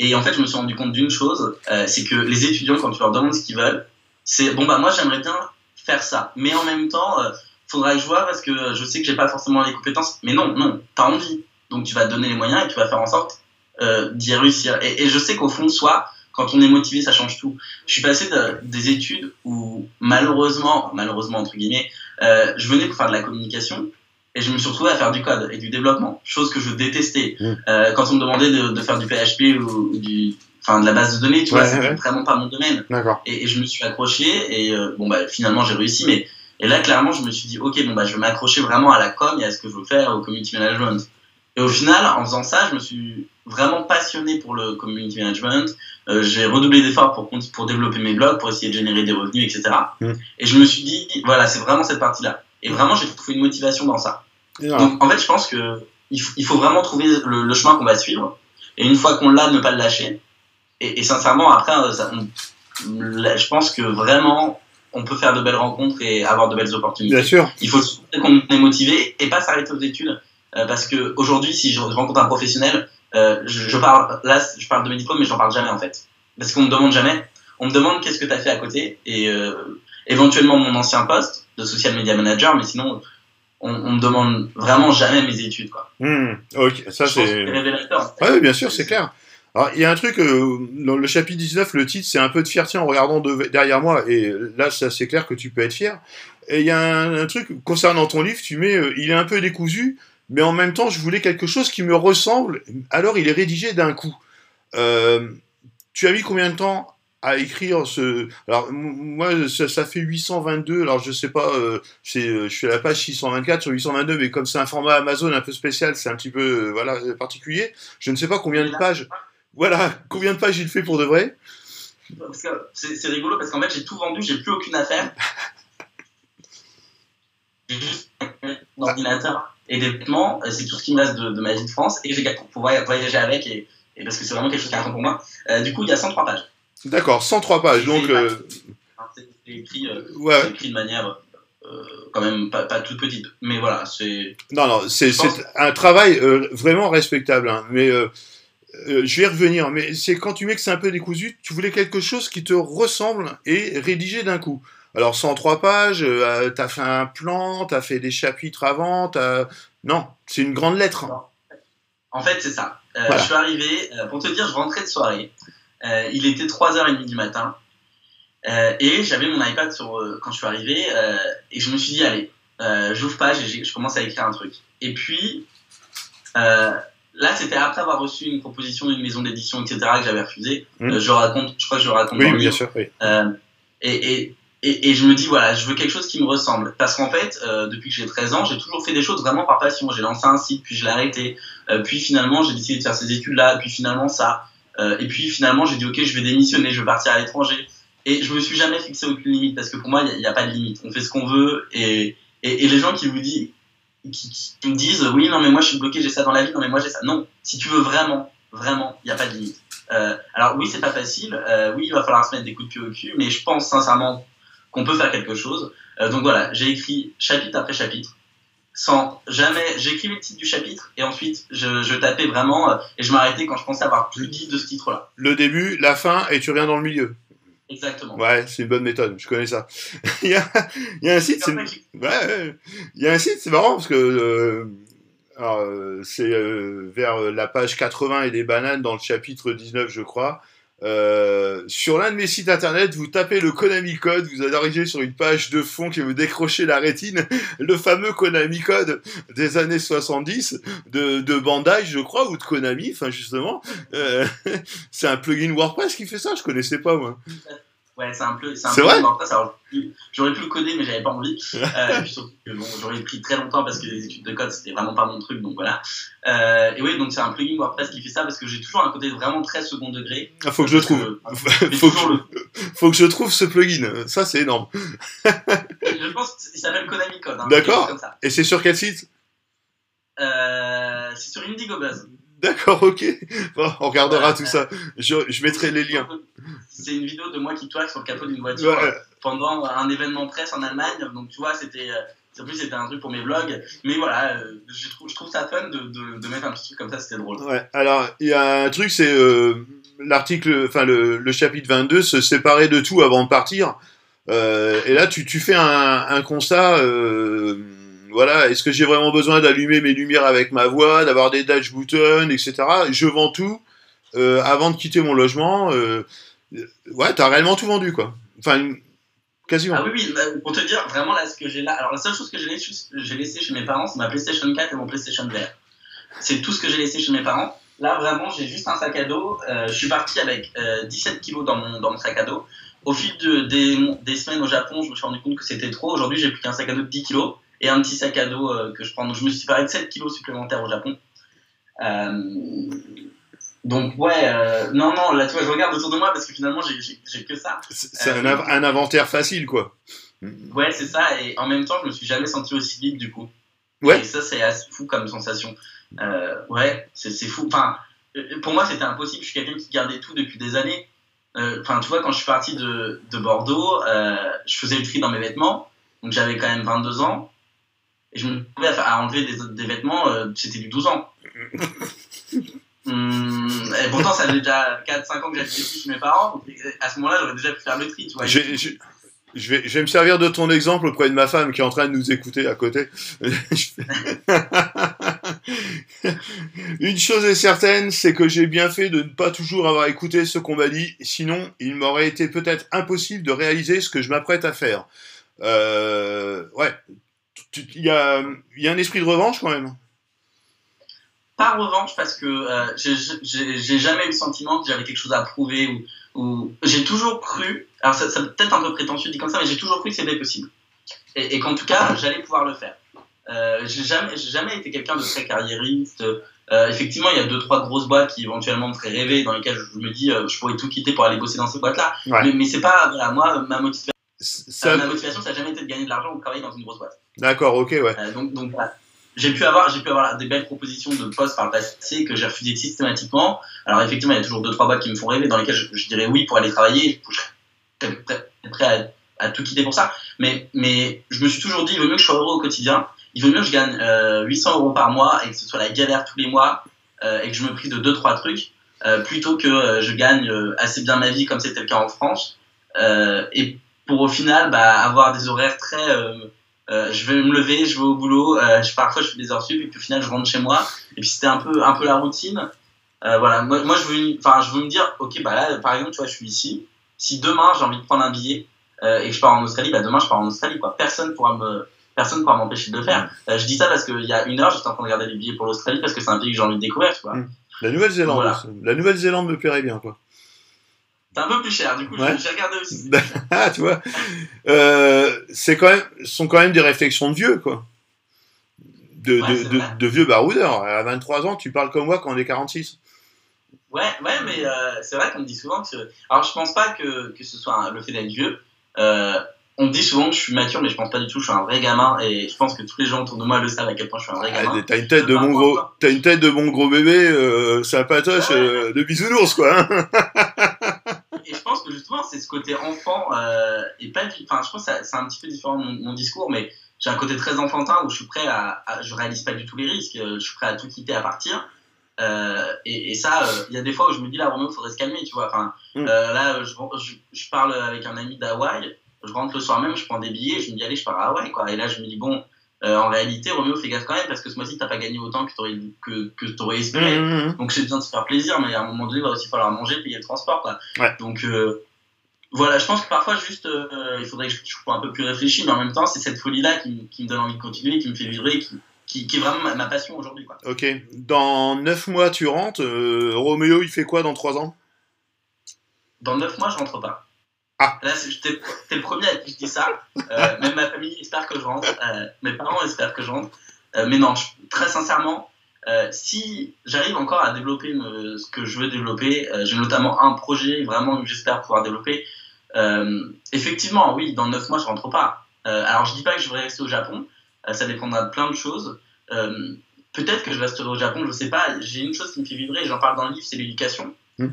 Et en fait, je me suis rendu compte d'une chose, euh, c'est que les étudiants, quand tu leur demandes ce qu'ils veulent, c'est bon bah moi j'aimerais bien faire ça, mais en même temps, euh, faudra que je vois parce que je sais que j'ai pas forcément les compétences. Mais non, non, t'as envie, donc tu vas te donner les moyens et tu vas faire en sorte euh, d'y réussir. Et, et, je sais qu'au fond, soit quand on est motivé, ça change tout. Je suis passé de, des études où malheureusement, malheureusement entre guillemets, euh, je venais pour faire de la communication et je me suis retrouvé à faire du code et du développement, chose que je détestais. Mmh. Euh, quand on me demandait de, de faire du PHP ou, du, enfin de la base de données, tu vois, c'est vraiment pas mon domaine. Et, et, je me suis accroché et euh, bon bah finalement j'ai réussi, mais et là clairement je me suis dit ok bon bah je vais m'accrocher vraiment à la com et à ce que je veux faire au community management. Et au final, en faisant ça, je me suis vraiment passionné pour le community management. Euh, j'ai redoublé d'efforts pour, pour développer mes blogs, pour essayer de générer des revenus, etc. Mm. Et je me suis dit, voilà, c'est vraiment cette partie-là. Et vraiment, j'ai trouvé une motivation dans ça. Donc, en fait, je pense que il, faut vraiment trouver le, chemin qu'on va suivre. Et une fois qu'on l'a, ne pas le lâcher. Et, sincèrement, après, euh, ça, je pense que vraiment, on peut faire de belles rencontres et avoir de belles opportunités. Bien sûr. Il faut qu'on est motivé et pas s'arrêter aux études. Euh, parce que aujourd'hui, si je rencontre un professionnel, euh, je, parle, là, je parle de mes diplômes, mais j'en parle jamais en fait. Parce qu'on me demande jamais. On me demande qu'est-ce que tu as fait à côté et euh, éventuellement mon ancien poste de social media manager, mais sinon, on, on me demande vraiment jamais mes études. Quoi. Mmh, ok, ça c'est. révélateur. Ouais, bien sûr, c'est clair. Alors, il y a un truc, euh, dans le chapitre 19, le titre, c'est un peu de fierté en regardant derrière moi, et là, c'est assez clair que tu peux être fier. Et il y a un, truc, concernant ton livre, tu mets, euh, il est un peu décousu, mais en même temps, je voulais quelque chose qui me ressemble, alors il est rédigé d'un coup. Euh, tu as mis combien de temps à écrire ce. Alors, moi, ça, fait 822. Alors, je sais pas, euh, je suis à la page 624 sur 822, mais comme c'est un format Amazon un peu spécial, c'est un petit peu voilà particulier. Je ne sais pas combien de pages. Voilà, combien de pages il fait pour de vrai C'est rigolo parce qu'en fait, j'ai tout vendu, j'ai plus aucune affaire. j'ai juste un ordinateur et des vêtements, c'est tout ce qui me reste de, ma vie de France, et j'ai pour pouvoir voyager avec, et, parce que c'est vraiment quelque chose qui est important pour moi. Euh, du coup, il y a 103 pages. D'accord, 103 pages, donc... Euh, c'est écrit, euh, écrit, de manière quand même pas, toute petite, mais voilà, c'est... Non, non, c'est un travail vraiment respectable, hein, mais euh, je vais revenir, mais c'est quand tu mets que c'est un peu décousu, tu voulais quelque chose qui te ressemble et rédigé d'un coup. Alors 103 pages, euh, t'as fait un plan, t'as fait des chapitres avant, t'as... Non, c'est une grande lettre. En fait, c'est ça. Euh, je suis arrivé, pour te dire, je rentrais de soirée. il était 3h30 du matin. et j'avais mon iPad sur, quand je suis arrivé. et je me suis dit, allez, j'ouvre page et je commence à écrire un truc. Et puis, Là, c'était après avoir reçu une proposition d'une maison d'édition, etc., que j'avais refusé. Mmh. Euh, je raconte, je crois que je raconte. Oui, bien sûr. Oui. Euh, et, et, et, et, je me dis, voilà, je veux quelque chose qui me ressemble. Parce qu'en fait, euh, depuis que j'ai 13 ans, j'ai toujours fait des choses vraiment par passion. J'ai lancé un site, puis je l'ai arrêté. Euh, puis finalement, j'ai décidé de faire ces études-là, puis finalement ça. Euh, et puis finalement, j'ai dit, ok, je vais démissionner, je vais partir à l'étranger. Et je me suis jamais fixé aucune limite, parce que pour moi, il n'y a, pas de limite. On fait ce qu'on veut. Et, et, les gens qui vous disent, qui, me disent oui non mais moi je suis bloqué j'ai ça dans la vie non mais moi j'ai ça non si tu veux vraiment vraiment il n'y a pas de limite euh, alors oui c'est pas facile euh, oui il va falloir se mettre des coups de pied au cul mais je pense sincèrement qu'on peut faire quelque chose euh, donc voilà j'ai écrit chapitre après chapitre sans jamais j'écris le titre du chapitre et ensuite je, je tapais vraiment et je m'arrêtais quand je pensais avoir plus dit de ce titre là le début la fin et tu reviens dans le milieu Exactement. Ouais, c'est une bonne méthode, je connais ça. il, y a, il, y a, un site, c'est... Ouais, il y a un site, c'est marrant parce que euh, euh c'est euh, vers la page 80 et des bananes dans le chapitre 19, je crois. Euh, sur l'un de mes sites internet, vous tapez le Konami Code, vous arrivez sur une page de fond qui vous décrocher la rétine, le fameux Konami Code des années 70 de, de Bandai, je crois, ou de Konami, enfin justement. Euh, c'est un plugin WordPress qui fait ça, je connaissais pas moi. Ouais, c'est un peu, c'est un peu vrai j'aurais pu le coder, mais j'avais pas envie. Euh, surtout que bon, j'aurais pris très longtemps parce que les études de code, c'était vraiment pas mon truc, donc voilà. Euh, et oui, donc c'est un plugin WordPress qui fait ça parce que j'ai toujours un côté vraiment très second degré. Ah, faut que je le trouve. faut, que, faut que je trouve ce plugin. Ça, c'est énorme. je pense qu'il s'appelle Konami Code. Hein, D'accord. Et c'est sur quel site? Euh, C'est sur IndigoBuzz. D'accord, ok. Bon, on regardera tout ça. Je, je, mettrai les liens. C'est une vidéo de moi qui toile sur le capot d'une voiture pendant un événement presse en Allemagne. Donc, tu vois, c'était. En plus, c'était un truc pour mes vlogs. Mais voilà, euh, je, trouve, je trouve ça fun de, de, de, mettre un petit truc comme ça, c'était drôle. Ouais, alors, il y a un truc, c'est euh, l'article, enfin, le, le, chapitre 22, se séparer de tout avant de partir. Euh, et là, tu, tu fais un, un constat. Euh, voilà, est-ce que j'ai vraiment besoin d'allumer mes lumières avec ma voix, d'avoir des dash buttons, etc. Je vends tout euh, avant de quitter mon logement. Euh, ouais, t'as réellement tout vendu, quoi. Enfin, quasiment. Ah oui, oui, bah, pour te dire, vraiment, là, ce que j'ai là. Alors, la seule chose que j'ai laissé, laissé chez mes parents, c'est ma PlayStation 4 et mon PlayStation VR. C'est tout ce que j'ai laissé chez mes parents. Là, vraiment, j'ai juste un sac à dos. Euh, je suis parti avec 17 kilos dans mon, sac à dos. Au fil de, des, des semaines au Japon, je me suis rendu compte que c'était trop. Aujourd'hui, j'ai plus qu'un sac à dos de 10 kilos et un petit sac à dos euh, que je prends. Donc je me suis séparé de 7 kilos supplémentaires au Japon. Euh, donc ouais, euh, non, non, là tu vois, je regarde autour de moi parce que finalement j'ai que ça. C'est un, un, inventaire facile quoi. Ouais, c'est ça, et en même temps je me suis jamais senti aussi libre du coup. Ouais. Et ça c'est assez fou comme sensation. ouais, c'est fou. Enfin, pour moi c'était impossible, je suis quelqu'un qui gardait tout depuis des années. Enfin, tu vois, quand je suis parti de, de Bordeaux, je faisais le tri dans mes vêtements, donc j'avais quand même 22 ans. Et je me trouvais à, enlever des, des vêtements, euh, c'était du 12 ans. Hum, et pourtant, ça fait déjà 4-5 ans que j'habitais plus chez mes parents. Donc à ce moment-là, j'aurais déjà pu faire le tri. Tu vois, je, je, je, vais, je vais me servir de ton exemple auprès de ma femme qui est en train de nous écouter à côté. Une chose est certaine, c'est que j'ai bien fait de ne pas toujours avoir écouté ce qu'on m'a dit, sinon il m'aurait été peut-être impossible de réaliser ce que je m'apprête à faire. Euh, ouais, il y a, y a un esprit de revanche quand même. Pas revanche parce que euh, j'ai jamais eu le sentiment que j'avais quelque chose à prouver ou, ou... j'ai toujours cru, alors ça, ça peut-être un peu prétentieux dit comme ça, mais j'ai toujours cru que c'était possible et, et qu'en tout cas j'allais pouvoir le faire. Euh, j'ai jamais, jamais été quelqu'un de très carriériste. Euh, effectivement, il y a deux trois grosses boîtes qui éventuellement me feraient rêver, dans lesquelles je me dis, euh, je pourrais tout quitter pour aller bosser dans ces boîtes-là. Mais, mais c'est pas, voilà, moi, ma motivation, ça... ma motivation, ça n'a jamais été de gagner de l'argent ou de travailler dans une grosse boîte. D'accord, ok, ouais. Euh, donc, donc j'ai pu avoir, j'ai pu avoir des belles propositions de postes par le passé que j'ai refusées systématiquement. Alors effectivement, il y a toujours deux trois boîtes qui me font rêver, dans lesquelles je, je dirais oui pour aller travailler. Je serais prêt, à, à, tout quitter pour ça. Mais, mais je me suis toujours dit, il vaut mieux que je sois heureux au quotidien il vaut mieux que je gagne euh, 800 euros par mois et que ce soit la galère tous les mois euh, et que je me prie de 2-3 trucs euh, plutôt que euh, je gagne euh, assez bien ma vie comme c'était le cas en France et pour au final bah, avoir des horaires très je vais me lever je vais au boulot je, parfois je fais des heures sup et puis au final je rentre chez moi et puis c'était un peu un peu la routine voilà moi, moi je veux enfin je veux me dire ok bah là par exemple tu vois je suis ici si demain j'ai envie de prendre un billet et que je pars en Australie bah demain je pars en Australie quoi personne pourra me personne ne pourra m'empêcher de le faire. Euh, je dis ça parce qu'il y a une heure, j'étais en train de regarder les billets pour l'Australie parce que c'est un pays que j'ai envie de découvrir, tu vois. Hmm. La Nouvelle-Zélande, la Nouvelle-Zélande me plairait bien, quoi. C'est un peu plus cher, du coup, j'ai regardé aussi. ah, tu vois, euh, c'est quand même, sont quand même des réflexions de vieux, quoi. De, ouais, de, de, de, vieux baroudeurs. À 23 ans, tu parles comme moi quand on est 46. Ouais, ouais, mais euh, c'est vrai qu'on me dit souvent que. Alors, je pense pas que, que ce soit le fait d'être vieux. Euh, on me dit souvent que je suis mature, mais je pense pas du tout. Je suis un vrai gamin et je pense que tous les gens autour de moi le savent à quel point je suis un vrai gamin. t'as une tête de bon gros, t'as une tête de bon gros bébé, euh, sympatoche, euh, de bisounours quoi. Hein. et je pense que justement c'est ce côté enfant euh, et pas du. Enfin, je pense que c'est un petit peu différent de mon, mon discours, mais j'ai un côté très enfantin où je suis prêt à, à, je réalise pas du tout les risques. Euh, je suis prêt à tout quitter à partir. Euh, et, et, ça, euh, il y a des fois où je me dis là, il faudrait se calmer, tu vois. Enfin, mm. là, je, je, je, parle avec un ami d'Hawaï je rentre le soir même, je prends des billets, je me dis allez, je pars à Hawaï, quoi. Et là, je me dis bon, euh, en réalité, Roméo, fais gaffe quand même parce que ce mois-ci, t'as pas gagné autant que t'aurais que, que espéré. Mmh, mmh. Donc, c'est bien de se faire plaisir, mais à un moment donné, il va aussi falloir manger, payer le transport, quoi. Ouais. Donc, euh, voilà, je pense que parfois, juste, euh, il faudrait que je, sois un peu plus réfléchi, mais en même temps, c'est cette folie-là qui, qui, me donne envie de continuer, qui me fait vibrer, qui, qui, qui est vraiment ma, ma passion aujourd'hui. Ok. Dans 9 mois, tu rentres. Euh, Roméo, il fait quoi dans 3 ans? Dans 9 mois, je rentre pas. Ah. Là, t'es le premier à qui je dis ça. Euh, même ma famille espère que je rentre. Euh, mes parents espèrent que je rentre. Mais non, je, très sincèrement, euh, si j'arrive encore à développer me, ce que je veux développer, euh, j'ai notamment un projet vraiment que j'espère pouvoir développer. Effectivement, oui, dans 9 mois, je rentre pas. alors, je dis pas que je vais rester au Japon. ça dépendra de plein de choses. Peut-être que je resterai au Japon, je sais pas. J'ai une chose qui me fait vibrer, j'en parle dans le livre, c'est l'éducation. Mmh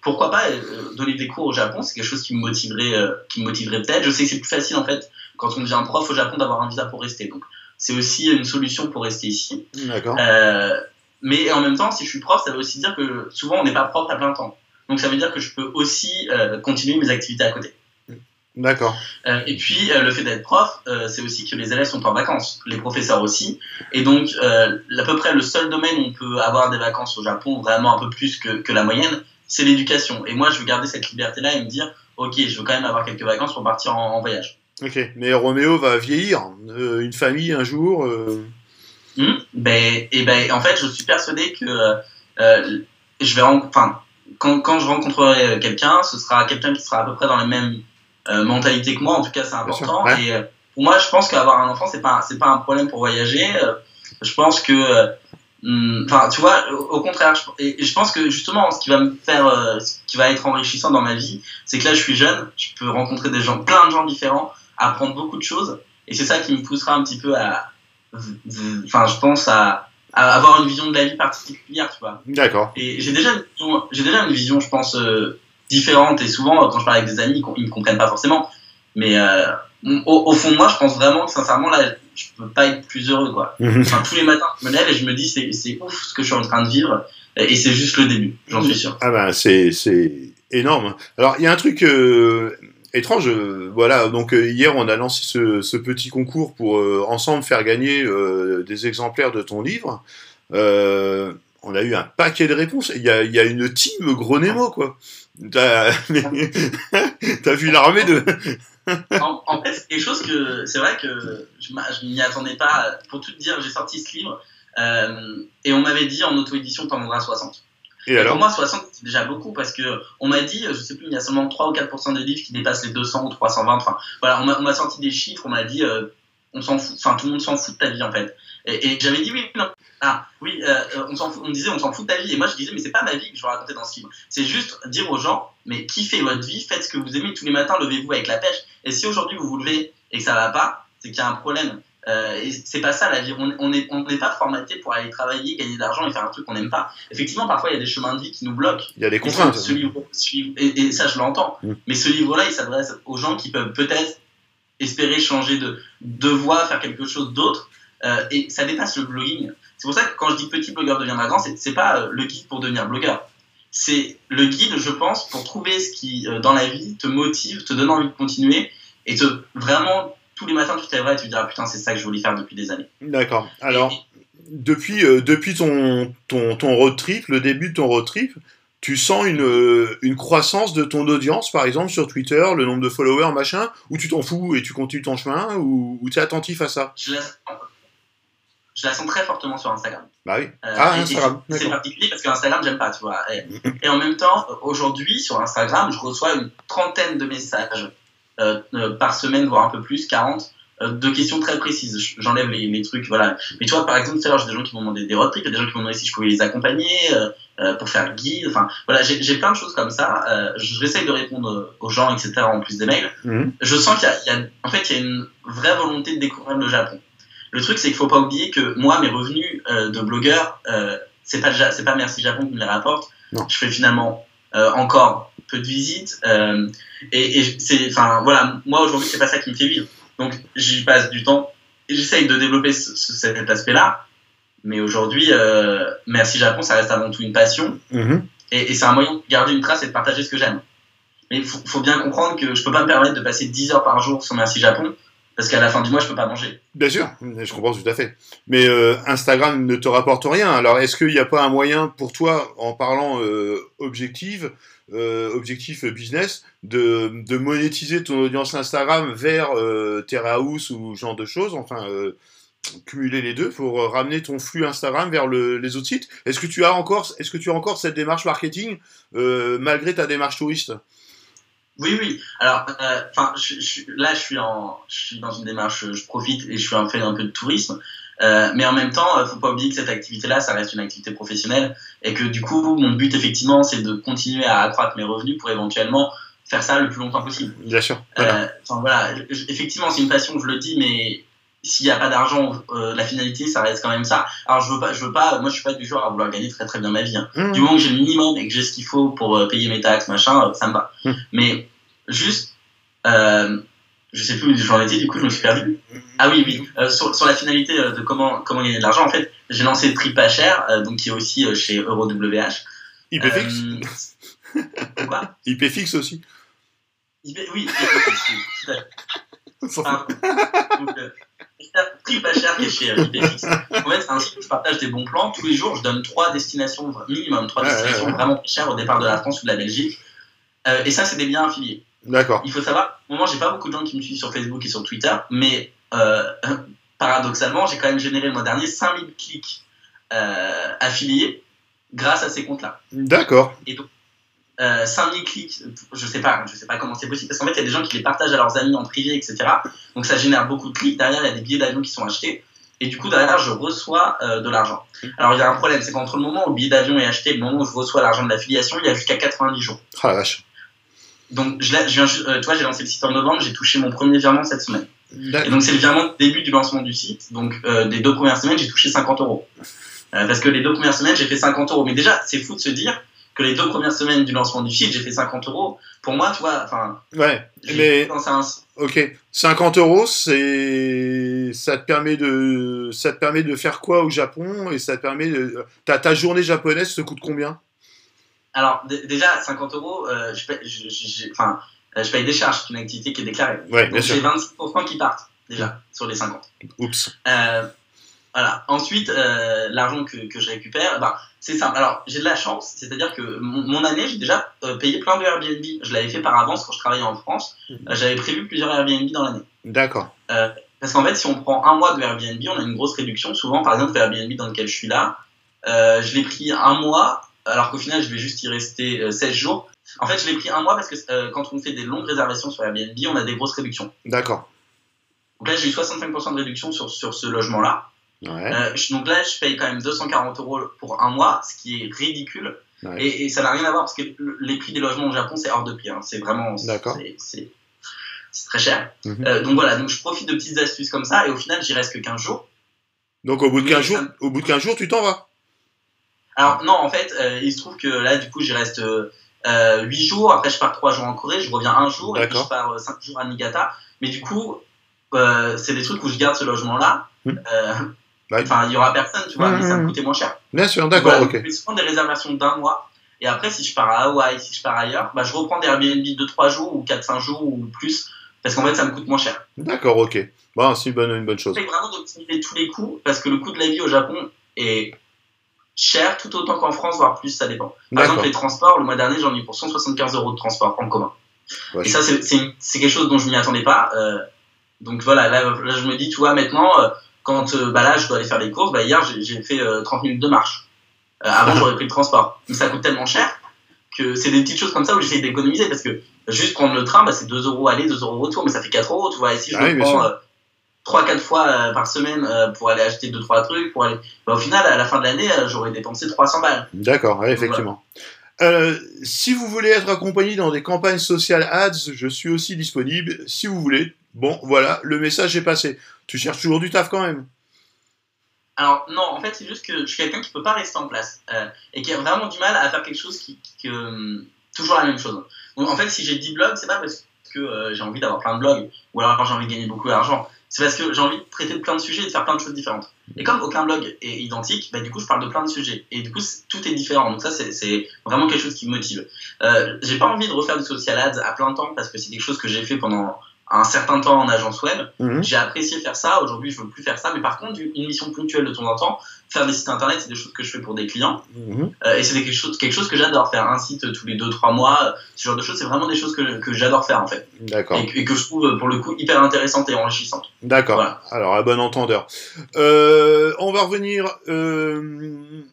pourquoi pas euh, donner des cours au Japon C'est quelque chose qui me motiverait, euh, qui me motiverait peut-être. Je sais que c'est plus facile en fait quand on devient prof au Japon d'avoir un visa pour rester. Donc c'est aussi une solution pour rester ici. D'accord. Euh, mais en même temps, si je suis prof, ça veut aussi dire que souvent on n'est pas prof à plein temps. Donc ça veut dire que je peux aussi euh, continuer mes activités à côté. D'accord. Euh, et puis le fait d'être prof, c'est aussi que les élèves sont en vacances, les professeurs aussi. Et donc à peu près le seul domaine où on peut avoir des vacances au Japon, vraiment un peu plus que, que la moyenne, c'est l'éducation. Et moi, je veux garder cette liberté-là et me dire, ok, je veux quand même avoir quelques vacances pour partir en, en voyage. Ok, mais Roméo va vieillir, euh, une famille un jour. Euh... Mmh, ben, et ben, en fait, je suis persuadé que euh, je vais, enfin, quand, quand je rencontrerai quelqu'un, ce sera quelqu'un qui sera à peu près dans la même euh, mentalité que moi. En tout cas, c'est important. Ouais. Et euh, pour moi, je pense qu'avoir un enfant, c'est pas, c'est pas un problème pour voyager. Euh, je pense que Hmm, enfin, tu vois, au contraire, je, et, je pense que justement, ce qui va me faire, euh, ce qui va être enrichissant dans ma vie, c'est que là, je suis jeune, je peux rencontrer des gens, plein de gens différents, apprendre beaucoup de choses, et c'est ça qui me poussera un petit peu à, enfin, je pense à, à, avoir une vision de la vie particulière, tu vois. D'accord. Et j'ai déjà, j'ai déjà une vision, je pense, euh, différente, et souvent, quand je parle avec des amis, ils me comprennent pas forcément, mais euh, au, au, fond de moi, je pense vraiment que sincèrement, là, je peux pas être plus heureux, quoi. Mhm. Enfin, tous les matins, je me lève et je me dis, c'est ouf ce que je suis en train de vivre, et c'est juste le début, j'en suis sûr. Ah ben, c'est énorme. Alors, il y a un truc, euh, étrange. voilà, donc hier on a lancé ce, petit concours pour ensemble faire gagner des exemplaires de ton livre. on a eu un paquet de réponses. Il y a, y a une team gros Nemo, quoi. T'as vu l'armée de. en, fait, c'est quelque chose que c'est vrai que je, je m'y attendais pas. Pour tout te dire, j'ai sorti ce livre et on m'avait dit en auto-édition, t'en vendras 60. Et, alors pour moi, 60, c'est déjà beaucoup parce que on m'a dit, je sais plus, il y a seulement 3 ou 4% des livres qui dépassent les 200 ou 320. Enfin, voilà, on m'a sorti des chiffres, on m'a dit, euh, on s'en fout, enfin, tout le monde s'en fout de ta vie en fait. Et, j'avais dit oui, non. Ah, oui, euh, on, fout, on disait, on s'en fout de ta vie. Et moi, je disais, mais c'est pas ma vie que je vais raconter dans ce livre. C'est juste dire aux gens, mais kiffez votre vie, faites ce que vous aimez tous les matins, levez-vous avec la pêche. Et si aujourd'hui vous vous levez et que ça va pas, c'est qu'il y a un problème. Euh, c'est pas ça la vie. On n'est on pas formaté pour aller travailler, gagner de l'argent et faire un truc qu'on n'aime pas. Effectivement, parfois il y a des chemins de vie qui nous bloquent. Il y a des contraintes. Et, ça, je l'entends. Mm. Mais ce livre-là, il s'adresse aux gens qui peuvent peut-être espérer changer de, de voie, faire quelque chose d'autre. Euh, et ça dépasse le blogging. C'est pour ça que quand je dis petit blogueur deviendra grand, c'est pas euh, le guide pour devenir blogueur. C'est le guide, je pense, pour trouver ce qui, dans la vie, te motive, te donne envie de continuer et te vraiment tous les matins, tu te lèveras et tu te diras putain, c'est ça que je voulais faire depuis des années. D'accord. Alors, depuis, euh, depuis ton, ton, ton, road trip, le début de ton road trip, tu sens une, euh, une croissance de ton audience, par exemple, sur Twitter, le nombre de followers, machin, ou tu t'en fous et tu continues ton chemin, ou, tu es attentif à ça? Je la, je la, sens très fortement sur Instagram. Bah oui. Euh, ah, Instagram. C'est particulier parce qu'Instagram, j'aime pas, tu vois. Et, et en même temps, aujourd'hui, sur Instagram, je reçois une trentaine de messages par semaine, voire un peu plus, 40 euh, de questions très précises. J'enlève les, les, trucs, voilà. Mais tu vois, par exemple, tout à l'heure, j'ai des gens qui m'ont demandé des road trips, il y a des gens qui m'ont demandé si je pouvais les accompagner euh, pour faire guide. Enfin, voilà, j'ai plein de choses comme ça. Euh, J'essaye de répondre aux gens, etc. En plus des mails. Mhm. Je sens qu'il y, y, a, en fait, il y a une vraie volonté de découvrir le Japon. Le truc, c'est qu'il faut pas oublier que moi, mes revenus de blogueur, c'est pas c'est pas Merci Japon qui me les rapporte. Je fais finalement encore peu de visites. Et, et c'est, enfin voilà, moi aujourd'hui c'est pas ça qui me fait vivre. Donc j'y passe du temps et j'essaye de développer cet aspect-là. Mais aujourd'hui, euh, Merci Japon, ça reste avant tout une passion. Mm-hmm. Et, et c'est un moyen de garder une trace et de partager ce que j'aime. Mais il faut, faut, bien comprendre que je peux pas me permettre de passer 10 heures par jour sur Merci Japon parce qu'à la fin du mois, je peux pas manger. Bien sûr, je comprends tout à fait. Mais euh, Instagram ne te rapporte rien. Alors, est-ce qu'il n'y a pas un moyen pour toi, en parlant euh, objectif, euh, objectif business, de, de, monétiser ton audience Instagram vers euh, Terrahouse ou genre de choses Enfin, euh, cumuler les deux pour ramener ton flux Instagram vers le, les autres sites. Est-ce que tu as encore, est-ce que tu as encore cette démarche marketing malgré ta démarche touriste? Oui, oui. Alors, euh, là, je suis en, je suis dans une démarche, je profite et je suis en fait un peu de tourisme. Euh, mais en même temps, il euh, faut pas oublier que cette activité-là, ça reste une activité professionnelle et que du coup, mon but effectivement, c'est de continuer à accroître mes revenus pour éventuellement faire ça le plus longtemps possible. Bien sûr. Voilà. Enfin, voilà. Effectivement, c'est une passion, je le dis, mais s'il n'y a pas d'argent, la finalité, ça reste quand même ça. Alors, je veux pas, je veux pas, moi, je suis pas du genre à vouloir gagner très très bien ma vie. Hein. Mmh. Du moment que j'ai le minimum et que j'ai ce qu'il faut pour payer mes taxes, machin, ça me va. Mmh. Mais juste, euh, je sais plus où j'en étais, du coup je me suis perdu. Ah oui, oui, euh, sur, sur, la finalité euh, de comment, comment gagner de l'argent, en fait, j'ai lancé Trip pas cher, euh, donc qui est aussi euh, chez EuroWH. IPFix Quoi? IPFix aussi IP, Oui, IPFix, tout à Trip pas cher qui est chez IPFix. En fait, c'est un site où je partage des bons plans. Tous les jours, je donne trois destinations, minimum trois destinations vraiment chères au départ de la France ou de la Belgique. Euh, et ça, c'est des biens affiliés. D'accord. Il faut savoir, au moment, j'ai pas beaucoup de gens qui me suivent sur Facebook et sur Twitter, mais euh, paradoxalement, j'ai quand même généré le mois dernier 5000 clics euh, affiliés grâce à ces comptes-là. D'accord. Et donc, 5000 clics, je sais pas, je sais pas comment c'est possible, parce qu'en fait, il y a des gens qui les partagent à leurs amis en privé, etc. Donc ça génère beaucoup de clics. Derrière, il y a des billets d'avion qui sont achetés. Et du coup, derrière, je reçois de l'argent. Alors, il y a un problème, c'est qu'entre le moment où le billet d'avion est acheté et le moment où je reçois l'argent de l'affiliation, il y a jusqu'à 90 jours. Ah la vache. Donc, je, je euh, toi, j'ai lancé le site en novembre, j'ai touché mon premier virement cette semaine. Et donc, c'est le virement début du lancement du site. Donc, euh, des deux premières semaines, j'ai touché 50 euros. Euh, parce que les deux premières semaines, j'ai fait 50 euros. Mais déjà, c'est fou de se dire que les deux premières semaines du lancement du site, j'ai fait 50 euros. Pour moi, tu vois, enfin. Ouais, mais. Un... Ok, 50 euros, c'est. Ça te permet de. Ça te permet de faire quoi au Japon Et ça te permet de. Ta, ta journée japonaise te coûte combien? Alors déjà 50 euros, euh, enfin je paye des charges, c'est une activité qui est déclarée. Ouais, Donc j'ai 26% qui partent déjà sur les 50. Oups. voilà. Ensuite, l'argent que, que, je récupère, bah, c'est simple. Alors, j'ai de la chance, c'est-à-dire que mon, année, j'ai déjà payé plein de Airbnb. Je l'avais fait par avance quand je travaillais en France. Mhm. J'avais prévu plusieurs Airbnb dans l'année. D'accord. parce qu'en fait, si on prend un mois de Airbnb, on a une grosse réduction. Souvent, par exemple, le Airbnb dans lequel je suis là, je l'ai pris un mois alors qu'au final, je vais juste y rester 16 euh, jours. En fait, je l'ai pris un mois parce que euh, quand on fait des longues réservations sur Airbnb, on a des grosses réductions. D'accord. Donc là, j'ai eu 65% de réduction sur, sur ce logement-là. Ouais. Euh, donc là, je paye quand même 240 euros pour un mois, ce qui est ridicule. Et, ça n'a rien à voir parce que les prix des logements au Japon, c'est hors de prix. Hein. C'est vraiment. C'est très cher. Mhm. donc voilà, donc je profite de petites astuces comme ça et au final, j'y reste que 15 jours. Donc au bout de 15 jours, au bout de 15 jours, tu t'en vas alors non, en fait, euh, il se trouve que là, du coup, j'y reste euh, 8 jours. Après, je pars 3 jours en Corée, je reviens un jour, et puis je pars 5 euh, jours à Niigata. Mais du coup, euh, c'est des trucs où je garde ce logement-là. Hmm. Enfin, il y aura personne, tu vois, mais ça me coûtait moins cher. Bien sûr, d'accord, ok. Je fais souvent des réservations d'un mois. Et après, si je pars à Hawaï, si je pars ailleurs, bah, je reprends des Airbnb de 3 jours ou 4-5 jours ou plus. Parce qu'en fait, ça me coûte moins cher. D'accord, ok. Bon, c'est une bonne, une bonne chose. J'essaie vraiment d'optimiser tous les coûts parce que le coût de la vie au Japon est cher tout autant qu'en France, voire plus, ça dépend. Par exemple, les transports, le mois dernier, j'en ai eu pour 175 euros de transport en commun. Et ça, c'est quelque chose dont je m'y attendais pas. Euh, donc voilà, là, je me dis, tu vois, maintenant, euh, quand euh, bah là, je dois aller faire des courses, bah, hier, j'ai fait 30 minutes de marche. avant, j'aurais pris le transport. Mais ça coûte tellement cher que c'est des petites choses comme ça où j'essaie d'économiser parce que juste prendre le train, bah, c'est 2 euros aller, 2 euros retour, mais ça fait 4 euros, tu vois. Et si je ah prends 3-4 fois euh, par semaine euh, pour aller acheter 2-3 trucs. Pour aller... Bah, au final, à la fin de l'année, euh, j'aurais dépensé 300 balles. D'accord, effectivement. si vous voulez être accompagné dans des campagnes sociales ads, je suis aussi disponible si vous voulez. Bon, voilà, le message est passé. Tu cherches toujours du taf quand même Alors, non, en fait, c'est juste que je suis quelqu'un qui peut pas rester en place et qui a vraiment du mal à faire quelque chose qui. toujours la même chose. Donc, en fait, si j'ai 10 blogs, c'est pas parce que j'ai envie d'avoir plein de blogs ou alors j'ai envie de gagner beaucoup d'argent c'est parce que j'ai envie de traiter de plein de sujets et de faire plein de choses différentes. Et comme aucun blog est identique, bah, du coup, je parle de plein de sujets. Et du coup, tout est différent. Donc ça, c'est vraiment quelque chose qui me motive. Euh, j'ai pas envie de refaire du social ads à plein temps parce que c'est quelque chose que j'ai fait pendant un certain temps en agence web. Mhm. J'ai apprécié faire ça. Aujourd'hui, je veux plus faire ça. Mais par contre, une mission ponctuelle de temps en temps, faire des sites internet, c'est des choses que je fais pour des clients. Mhm. Euh, et c'est quelque chose, quelque chose que j'adore faire. Un site tous les 2-3 mois, ce genre de choses, c'est vraiment des choses que, que j'adore faire en fait. D'accord. Et, que je trouve pour le coup hyper intéressantes et enrichissantes. D'accord. Alors, à bon entendeur. Euh, on va revenir. Euh,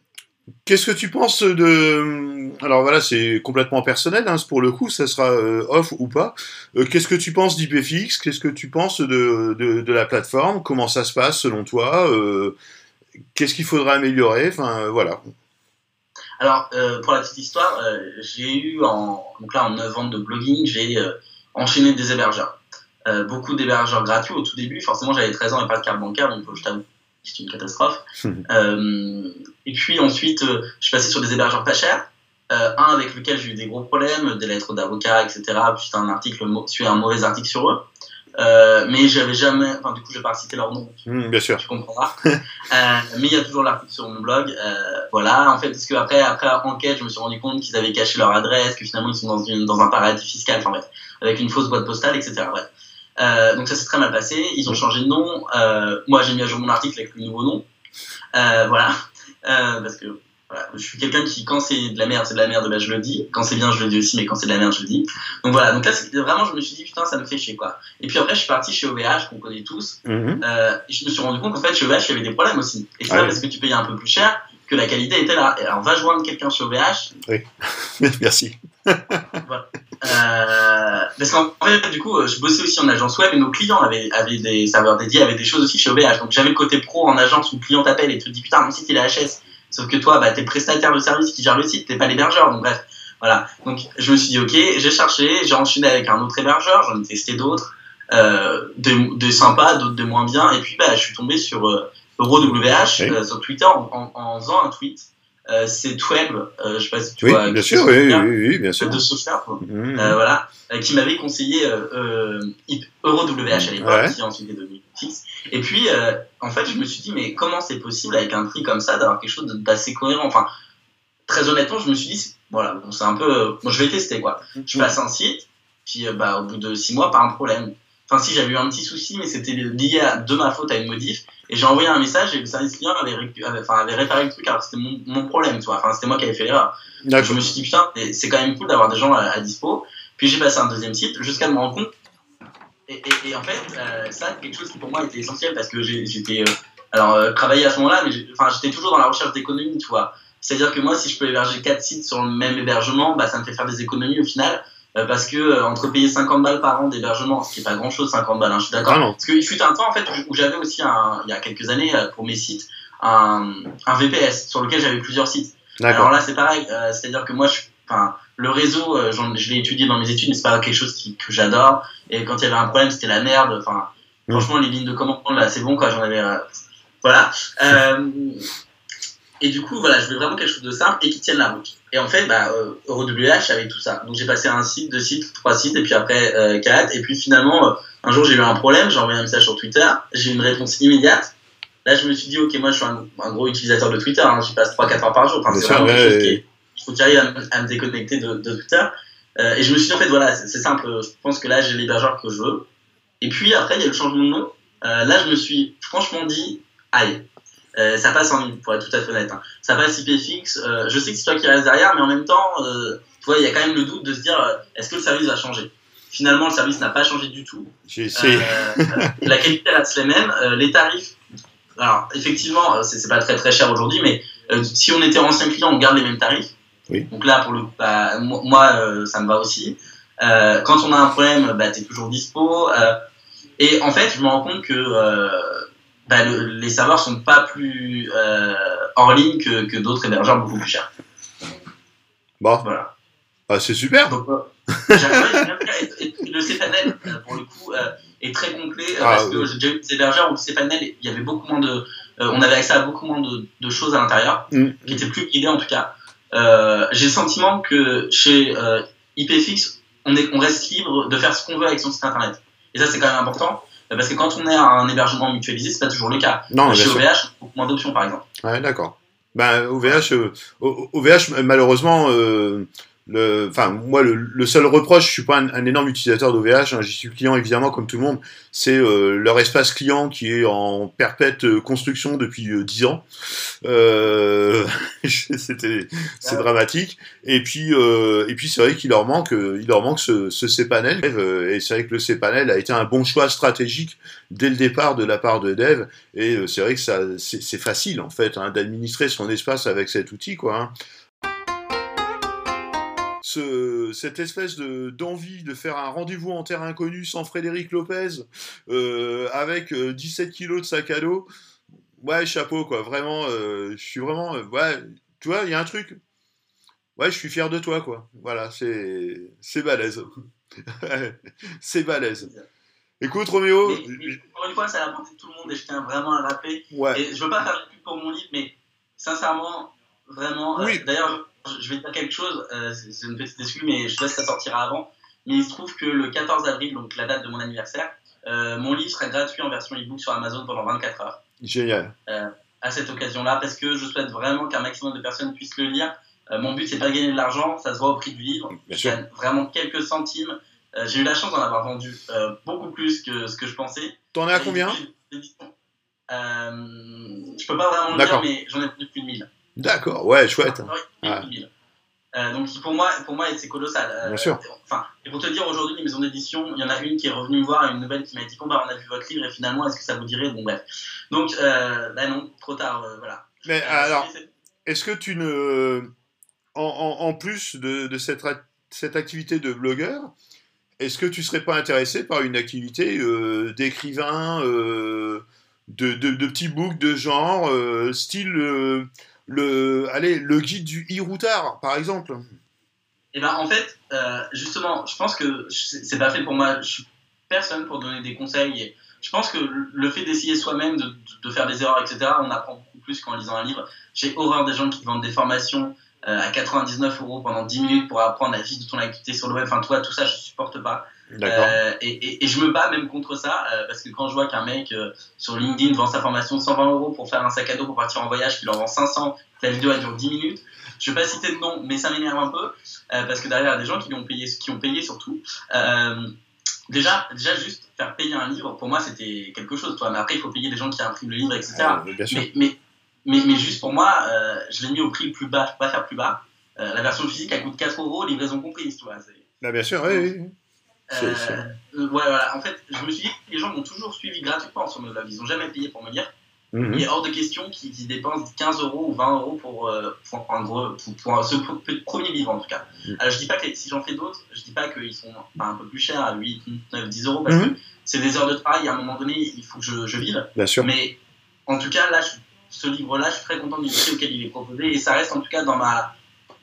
Qu'est-ce que tu penses de... Alors voilà, c'est complètement personnel, hein, pour le coup, ça sera euh, off ou pas. Euh, qu'est-ce que tu penses d'IPFX Qu'est-ce que tu penses de, de, la plateforme? Comment ça se passe selon toi? Euh, Qu'est-ce qu'il faudra améliorer Enfin, voilà. Alors, pour la petite histoire, j'ai eu, en, donc là, en 9 ans de blogging, j'ai enchaîné des hébergeurs. beaucoup d'hébergeurs gratuits au tout début. Forcément, j'avais 13 ans et pas de carte bancaire, donc je t'avoue c'est une catastrophe. euh, et puis ensuite, euh, je suis passé sur des hébergeurs pas chers. Euh, un avec lequel j'ai eu des gros problèmes, des lettres d'avocat, etc. Puis un article, un mauvais article sur eux. Euh, mais j'avais jamais, enfin du coup je vais pas citer leur nom, mmh, bien sûr. tu comprendras. euh, mais il y a toujours l'article sur mon blog, euh, voilà. En fait, parce que après, après enquête, je me suis rendu compte qu'ils avaient caché leur adresse, que finalement ils sont dans, une, dans un paradis fiscal, enfin bref, avec une fausse boîte postale, etc. Bref. Euh, donc ça s'est très mal passé. Ils ont changé de nom. Euh, moi, j'ai mis à jour mon article avec le nouveau nom. Euh, voilà. parce que voilà, je suis quelqu'un qui, quand c'est de la merde, c'est de la merde, bah, je le dis. Quand c'est bien, je le dis aussi, mais quand c'est de la merde, je le dis. Donc voilà, donc là, vraiment, je me suis dit, putain, ça me fait chier, quoi. Et puis après, je suis parti chez OVH, qu'on connaît tous. Mhm. et je me suis rendu compte qu'en fait, chez OVH, il y avait des problèmes aussi. Et c'est pas parce que tu payais un peu plus cher que la qualité était là. Alors, va joindre quelqu'un chez OVH. Oui, merci. voilà. Euh, parce qu'en fait, du coup, je bossais aussi en agence web et nos clients avaient, avaient des serveurs dédiés, avaient des choses aussi chez OVH. Donc j'avais le côté pro en agence où le client t'appelle et te dit putain, mon site il est HS. Sauf que toi, bah, t'es prestataire de service qui gère le site, t'es pas l'hébergeur. Donc bref, voilà. Donc je me suis dit ok, j'ai cherché, j'ai enchaîné avec un autre hébergeur, j'en ai testé d'autres, euh, des, sympas, d'autres de moins bien. Et puis bah, je suis tombé sur euh, EuroWH euh, sur Twitter en, en faisant un tweet euh, c'est Tweb, euh, je sais pas si tu oui, vois. Bien sûr, oui, oui, oui, bien sûr. De Software, mmh. euh, voilà, euh, qui m'avait conseillé euh, EuroWH à l'époque, qui ensuite est devenu Fix. Et puis, en fait, je me suis dit, mais comment c'est possible avec un prix comme ça d'avoir quelque chose d'assez cohérent? Enfin, très honnêtement, je me suis dit, voilà, bon, c'est un peu, bon, je vais tester quoi. Je passe un site, puis bah, au bout de six mois, pas un problème. Enfin, si j'avais eu un petit souci, mais c'était lié à, de ma faute à une modif. Et j'ai envoyé un message et le service client avait, avait, enfin, avait réparé le truc alors c'était mon, mon, problème, tu vois. Enfin, c'était moi qui avais fait l'erreur. Je me suis dit, putain, c'est quand même cool d'avoir des gens à, dispo. Puis j'ai passé un deuxième site jusqu'à me rendre compte. Et, et, en fait, euh, ça, quelque chose qui pour moi était essentiel parce que j'étais. Euh, alors, euh, travaillé à ce moment-là, mais enfin, j'étais toujours dans la recherche d'économie, tu vois. C'est-à-dire que moi, si je peux héberger quatre sites sur le même hébergement, bah, ça me fait faire des économies au final. Euh, parce que euh, entre payer 50 balles par an d'hébergement, ce qui est pas grand chose 50 balles, hein, je suis d'accord. Ah parce qu'il fut un temps en fait où j'avais aussi un, il y a quelques années euh, pour mes sites un, un VPS sur lequel j'avais plusieurs sites. Alors là c'est pareil, c'est-à-dire que moi je, le réseau, je l'ai étudié dans mes études, mais c'est pas quelque chose qui, que j'adore. Et quand il y avait un problème, c'était la merde. Enfin, mm. franchement, les lignes de commande là, c'est bon quoi. J'en avais, voilà. Et du coup, voilà, je veux vraiment quelque chose de simple et qui tienne la route. Et en fait, bah, euh, EuroWH avait tout ça. Donc j'ai passé un site, deux sites, trois sites, et puis après euh, quatre. Et puis finalement, euh, un jour j'ai eu un problème, j'ai envoyé un message sur Twitter, j'ai eu une réponse immédiate. Là, je me suis dit, ok, moi je suis un, gros utilisateur de Twitter, hein, j'y passe 3-4 heures par jour. Enfin, c'est vraiment quelque chose qui il faut que j'arrive à, me déconnecter de, de Twitter. Euh, et je me suis dit, en fait, voilà, c'est simple, je pense que là j'ai l'hébergeur que je veux. Et puis après, il y a le changement de nom. Euh, là, je me suis franchement dit, aïe, euh, ça passe en ligne, pour être tout à fait honnête. Hein. Ça passe IP fixe. Euh, je sais que c'est toi qui reste derrière, mais en même temps, euh, tu vois, il y a quand même le doute de se dire est-ce que le service va changer? Finalement, le service n'a pas changé du tout. la qualité reste la même. les tarifs, alors effectivement, c'est pas très très cher aujourd'hui, mais si on était ancien client, on garde les mêmes tarifs. Oui. Donc là, pour le, bah, moi, ça me va aussi. quand on a un problème, bah, tu es toujours dispo. et en fait, je me rends compte que bah, les serveurs sont pas plus euh, en ligne que, que d'autres hébergeurs beaucoup plus chers. Bon. Voilà. Ah, c'est super. Donc, euh, le cPanel, euh, pour le coup, euh, est très complet ah, parce que j'ai déjà eu des hébergeurs où le cPanel, il y avait beaucoup moins de, on avait accès à beaucoup moins de, de choses à l'intérieur, mm. qui étaient plus guidées en tout cas. j'ai le sentiment que chez IPFix, on, est, on reste libre de faire ce qu'on veut avec son site internet. Et ça, c'est quand même important. Parce que quand on est à un hébergement mutualisé, c'est pas toujours le cas. Non, Chez OVH, beaucoup moins d'options, par exemple. Ouais, d'accord. Ben, OVH, euh, OVH, malheureusement, euh, le, enfin, moi, le, seul reproche, je suis pas un, énorme utilisateur d'OVH, hein, j'y suis client évidemment comme tout le monde, c'est euh, leur espace client qui est en perpète euh, construction depuis euh, 10 ans. Euh, C'était, c'est ah dramatique. Et puis, et puis c'est vrai qu'il leur manque, il leur manque ce, ce cPanel. Et c'est vrai que le cPanel a été un bon choix stratégique dès le départ de la part de Dev. Et c'est vrai que ça, c'est facile en fait hein, d'administrer son espace avec cet outil, quoi. Hein cette espèce de d'envie de faire un rendez-vous en terre inconnue sans Frédéric Lopez, euh, avec 17 euh, kilos de sac à dos, ouais, chapeau, quoi. Vraiment, euh, je suis vraiment. ouais, tu vois, il y a un truc. Ouais, je suis fier de toi, quoi. Voilà, c'est c'est balèze. c'est balèze. Écoute, Roméo. encore une fois, ça a apporté tout le monde et je tiens vraiment à rappeler. Ouais. Et je veux pas faire de pub pour mon livre, mais sincèrement, vraiment. Oui. D'ailleurs, je vais dire quelque chose, euh, c'est une petite excuse, mais je sais que ça sortira avant. Mais il se trouve que le 14 avril, donc la date de mon anniversaire, euh, mon livre sera gratuit en version e-book sur Amazon pendant 24 heures. Génial. Euh, à cette occasion-là, parce que je souhaite vraiment qu'un maximum de personnes puissent le lire. mon but, c'est pas de gagner de l'argent, ça se voit au prix du livre. Bien sûr. vraiment quelques centimes. J'ai eu la chance d'en avoir vendu beaucoup plus que ce que je pensais. T'en as à combien Je peux pas vraiment le dire, mais j'en ai vendu plus de 1000. D'accord, ouais, chouette. Euh, donc pour moi, pour moi c'est colossal. Euh, Bien sûr. Enfin, et pour te dire aujourd'hui, les maisons d'édition, il y en a une qui est revenue me voir, une nouvelle qui m'a dit bon bah on a vu votre livre et finalement est-ce que ça vous dirait? Bon bref. Donc euh, bah non, trop tard, euh, voilà. Mais alors, est-ce que tu ne, en, en, en plus de, de cette, cette activité de blogueur, est-ce que tu serais pas intéressé par une activité d'écrivain, de, de, de, petits books de genre, style le, allez, le guide du e-routard, par exemple eh ben, en fait, euh, justement, je pense que c'est pas fait pour moi. Je suis personne pour donner des conseils. je pense que le fait d'essayer soi-même, de, faire des erreurs, etc., on apprend beaucoup plus qu'en lisant un livre. J'ai horreur des gens qui vendent des formations euh, à 99 euros pendant 10 minutes pour apprendre la vie de ton activité sur le web. Enfin, toi, tout ça, je supporte pas. Euh, et, et, je me bats même contre ça, euh, parce que quand je vois qu'un mec euh, sur LinkedIn vend sa formation 120 euros pour faire un sac à dos pour partir en voyage, qu'il en vend 500, la vidéo elle dure 10 minutes, je vais pas citer de nom, mais ça m'énerve un peu, parce que derrière, il y a des gens qui ont payé, qui ont payé surtout. déjà, déjà, juste faire payer un livre, pour moi, c'était quelque chose, toi. Mais après, il faut payer des gens qui impriment le livre, etc. mais, mais, mais, mais, juste pour moi, je l'ai mis au prix plus bas, je peux pas faire plus bas. la version physique, elle coûte 4 euros, livraison comprise, tu vois. Bah, bien sûr, oui. oui. Euh, euh, voilà, en fait, je me suis dit que les gens m'ont toujours suivi gratuitement sur Love. Ils n'ont jamais payé pour me lire. Mhm. Il est hors de question qu'ils dépensent 15 euros ou 20 euros pour, euh, pour, pour, pour, ce premier livre en tout cas. Mhm. Alors je dis pas que si j'en fais d'autres, je dis pas qu'ils sont un peu plus chers à 8, 9, 10 euros parce mhm. que c'est des heures de travail. À un moment donné, il faut que je, je vive. Bien sûr. Mais en tout cas, là, ce livre-là, je suis très content du prix auquel il est proposé et ça reste en tout cas dans, ma,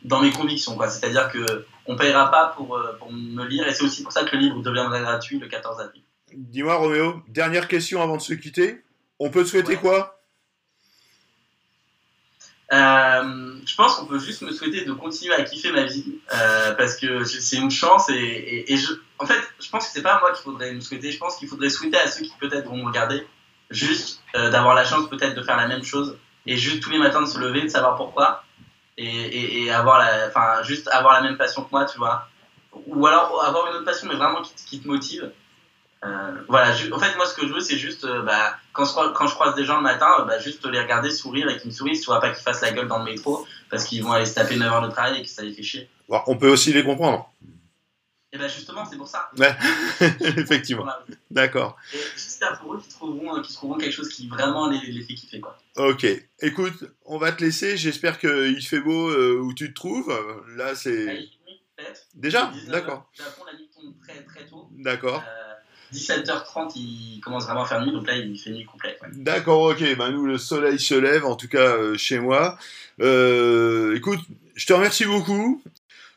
dans mes convictions. C'est-à-dire que on payera pas pour, euh, pour me lire. Et c'est aussi pour ça que le livre deviendra gratuit le 14 avril. Dis-moi, Roméo, dernière question avant de se quitter. On peut te souhaiter quoi? Euh, je pense qu'on peut juste me souhaiter de continuer à kiffer ma vie euh, parce que c'est une chance et, et, je, en fait je pense que c'est pas moi qu'il faudrait me souhaiter je pense qu'il faudrait souhaiter à ceux qui peut-être vont me regarder juste d'avoir la chance peut-être de faire la même chose et juste tous les matins de se lever de savoir pourquoi et, avoir la, enfin, juste avoir la même passion que moi, tu vois. Ou alors avoir une autre passion, mais vraiment qui, qui te motive. Euh, voilà, en fait, moi, ce que je veux, c'est juste, euh, bah, quand, je, quand je croise des gens le matin, euh, bah, juste les regarder sourire et qu'ils me sourient, tu vois, pas qu'ils fassent la gueule dans le métro parce qu'ils vont aller se taper 9 heures de travail et que ça les fait chier. on peut aussi les comprendre. Et ben justement, c'est pour ça. Ouais, effectivement. D'accord. Et j'espère pour eux qu'ils trouveront, trouveront quelque chose qui vraiment les, les, fait kiffer. Quoi. Ok. Écoute, on va te laisser. J'espère qu'il fait beau euh, où tu te trouves. Là, c'est. Peut-être. Déjà D'accord. Japon, la nuit tombe très, très tôt. D'accord. Euh, 17h30, il commence vraiment à faire nuit, donc là, il fait nuit complète. D'accord, ok. Ben, nous, le soleil se lève, en tout cas euh, chez moi. Euh, écoute, je te remercie beaucoup.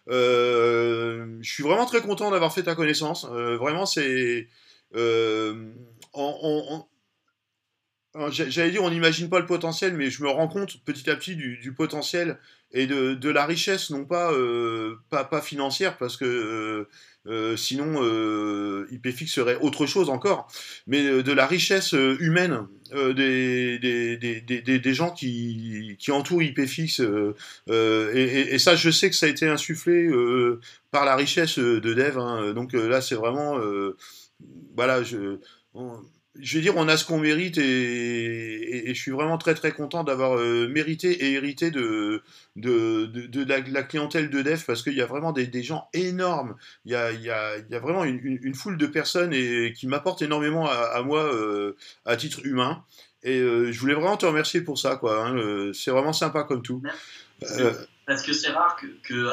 Euh, je suis vraiment très content d'avoir fait ta connaissance. Euh, vraiment, c'est. Euh, J'allais dire, on n'imagine pas le potentiel, mais je me rends compte petit à petit du, potentiel et de, la richesse, non pas, pas, pas, financière, parce que euh, sinon, euh, IPFix serait autre chose encore, mais euh, de la richesse humaine des, des, des, des, gens qui, qui entourent IPFix. Et, et, ça, je sais que ça a été insufflé par la richesse de Dev. Hein. donc là, c'est vraiment... voilà, je je veux dire, on a ce qu'on mérite et, je suis vraiment très très content d'avoir euh, mérité et hérité de, de, de, la, clientèle de Def parce qu'il y a vraiment des, des, gens énormes. Il y a, il y a, il y a vraiment une, une, foule de personnes et, qui m'apportent énormément à, moi euh, à titre humain. Et euh, je voulais vraiment te remercier pour ça. quoi. Hein, c'est vraiment sympa comme tout. Parce que c'est rare que, que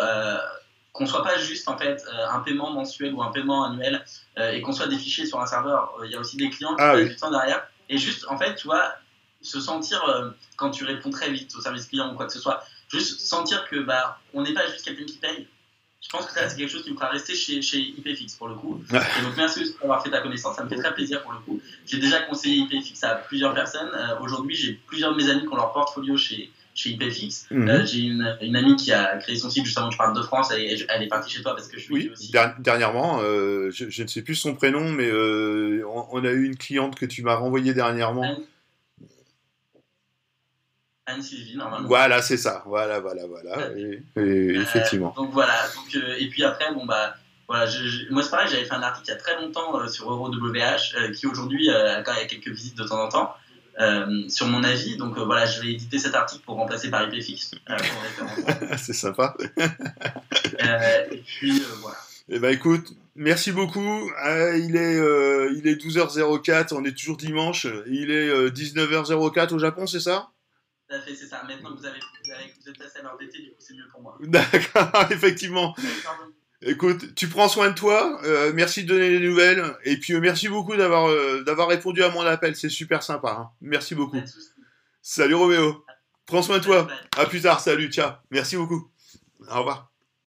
qu'on soit pas juste en fait un paiement mensuel ou un paiement annuel et qu'on soit des fichiers sur un serveur. Euh, il y a aussi des clients qui ah, du temps derrière. Et juste en fait, tu vois, se sentir quand tu réponds très vite au service client ou quoi que ce soit, juste sentir que bah on n'est pas juste quelqu'un qui paye. Je pense que ça c'est quelque chose qui me fera rester chez, chez IPFix pour le coup. Et donc merci d'avoir fait ta connaissance, ça me fait très plaisir pour le coup. J'ai déjà conseillé IPFix à plusieurs personnes. Aujourd'hui, j'ai plusieurs de mes amis qui ont leur portfolio chez chez IPFX. Mhm. Euh, j'ai une, une, amie qui a créé son site justement, je parle de France, et elle est partie chez toi parce que je suis oui, aussi. Dernièrement, euh, je, ne sais plus son prénom, mais euh, on, a eu une cliente que tu m'as renvoyée dernièrement. Anne. Sylvie, normalement. Voilà, c'est ça. Voilà, voilà, voilà. Et, effectivement. Donc voilà. Donc, et puis après, bon bah. Voilà, moi c'est pareil, j'avais fait un article il y a très longtemps sur EuroWH qui aujourd'hui a quelques visites de temps en temps. Euh, sur mon avis. Donc euh, voilà, je vais éditer cet article pour remplacer par IPFix. Euh, c'est sympa. et puis voilà. Eh ben écoute, merci beaucoup. il est il est 12h04, on est toujours dimanche. Il est 19h04 au Japon, c'est ça? Tout à fait, c'est ça. Maintenant que vous, avez, vous, êtes passé à l'heure d'été, du coup c'est mieux pour moi. D'accord, effectivement. Écoute, tu prends soin de toi. Euh, merci de donner des nouvelles. Et puis, euh, merci beaucoup d'avoir euh, d'avoir répondu à mon appel. C'est super sympa. Hein. Merci beaucoup. Salut Roméo. Prends soin de toi. À plus tard. Salut. Ciao. Merci beaucoup. Au revoir.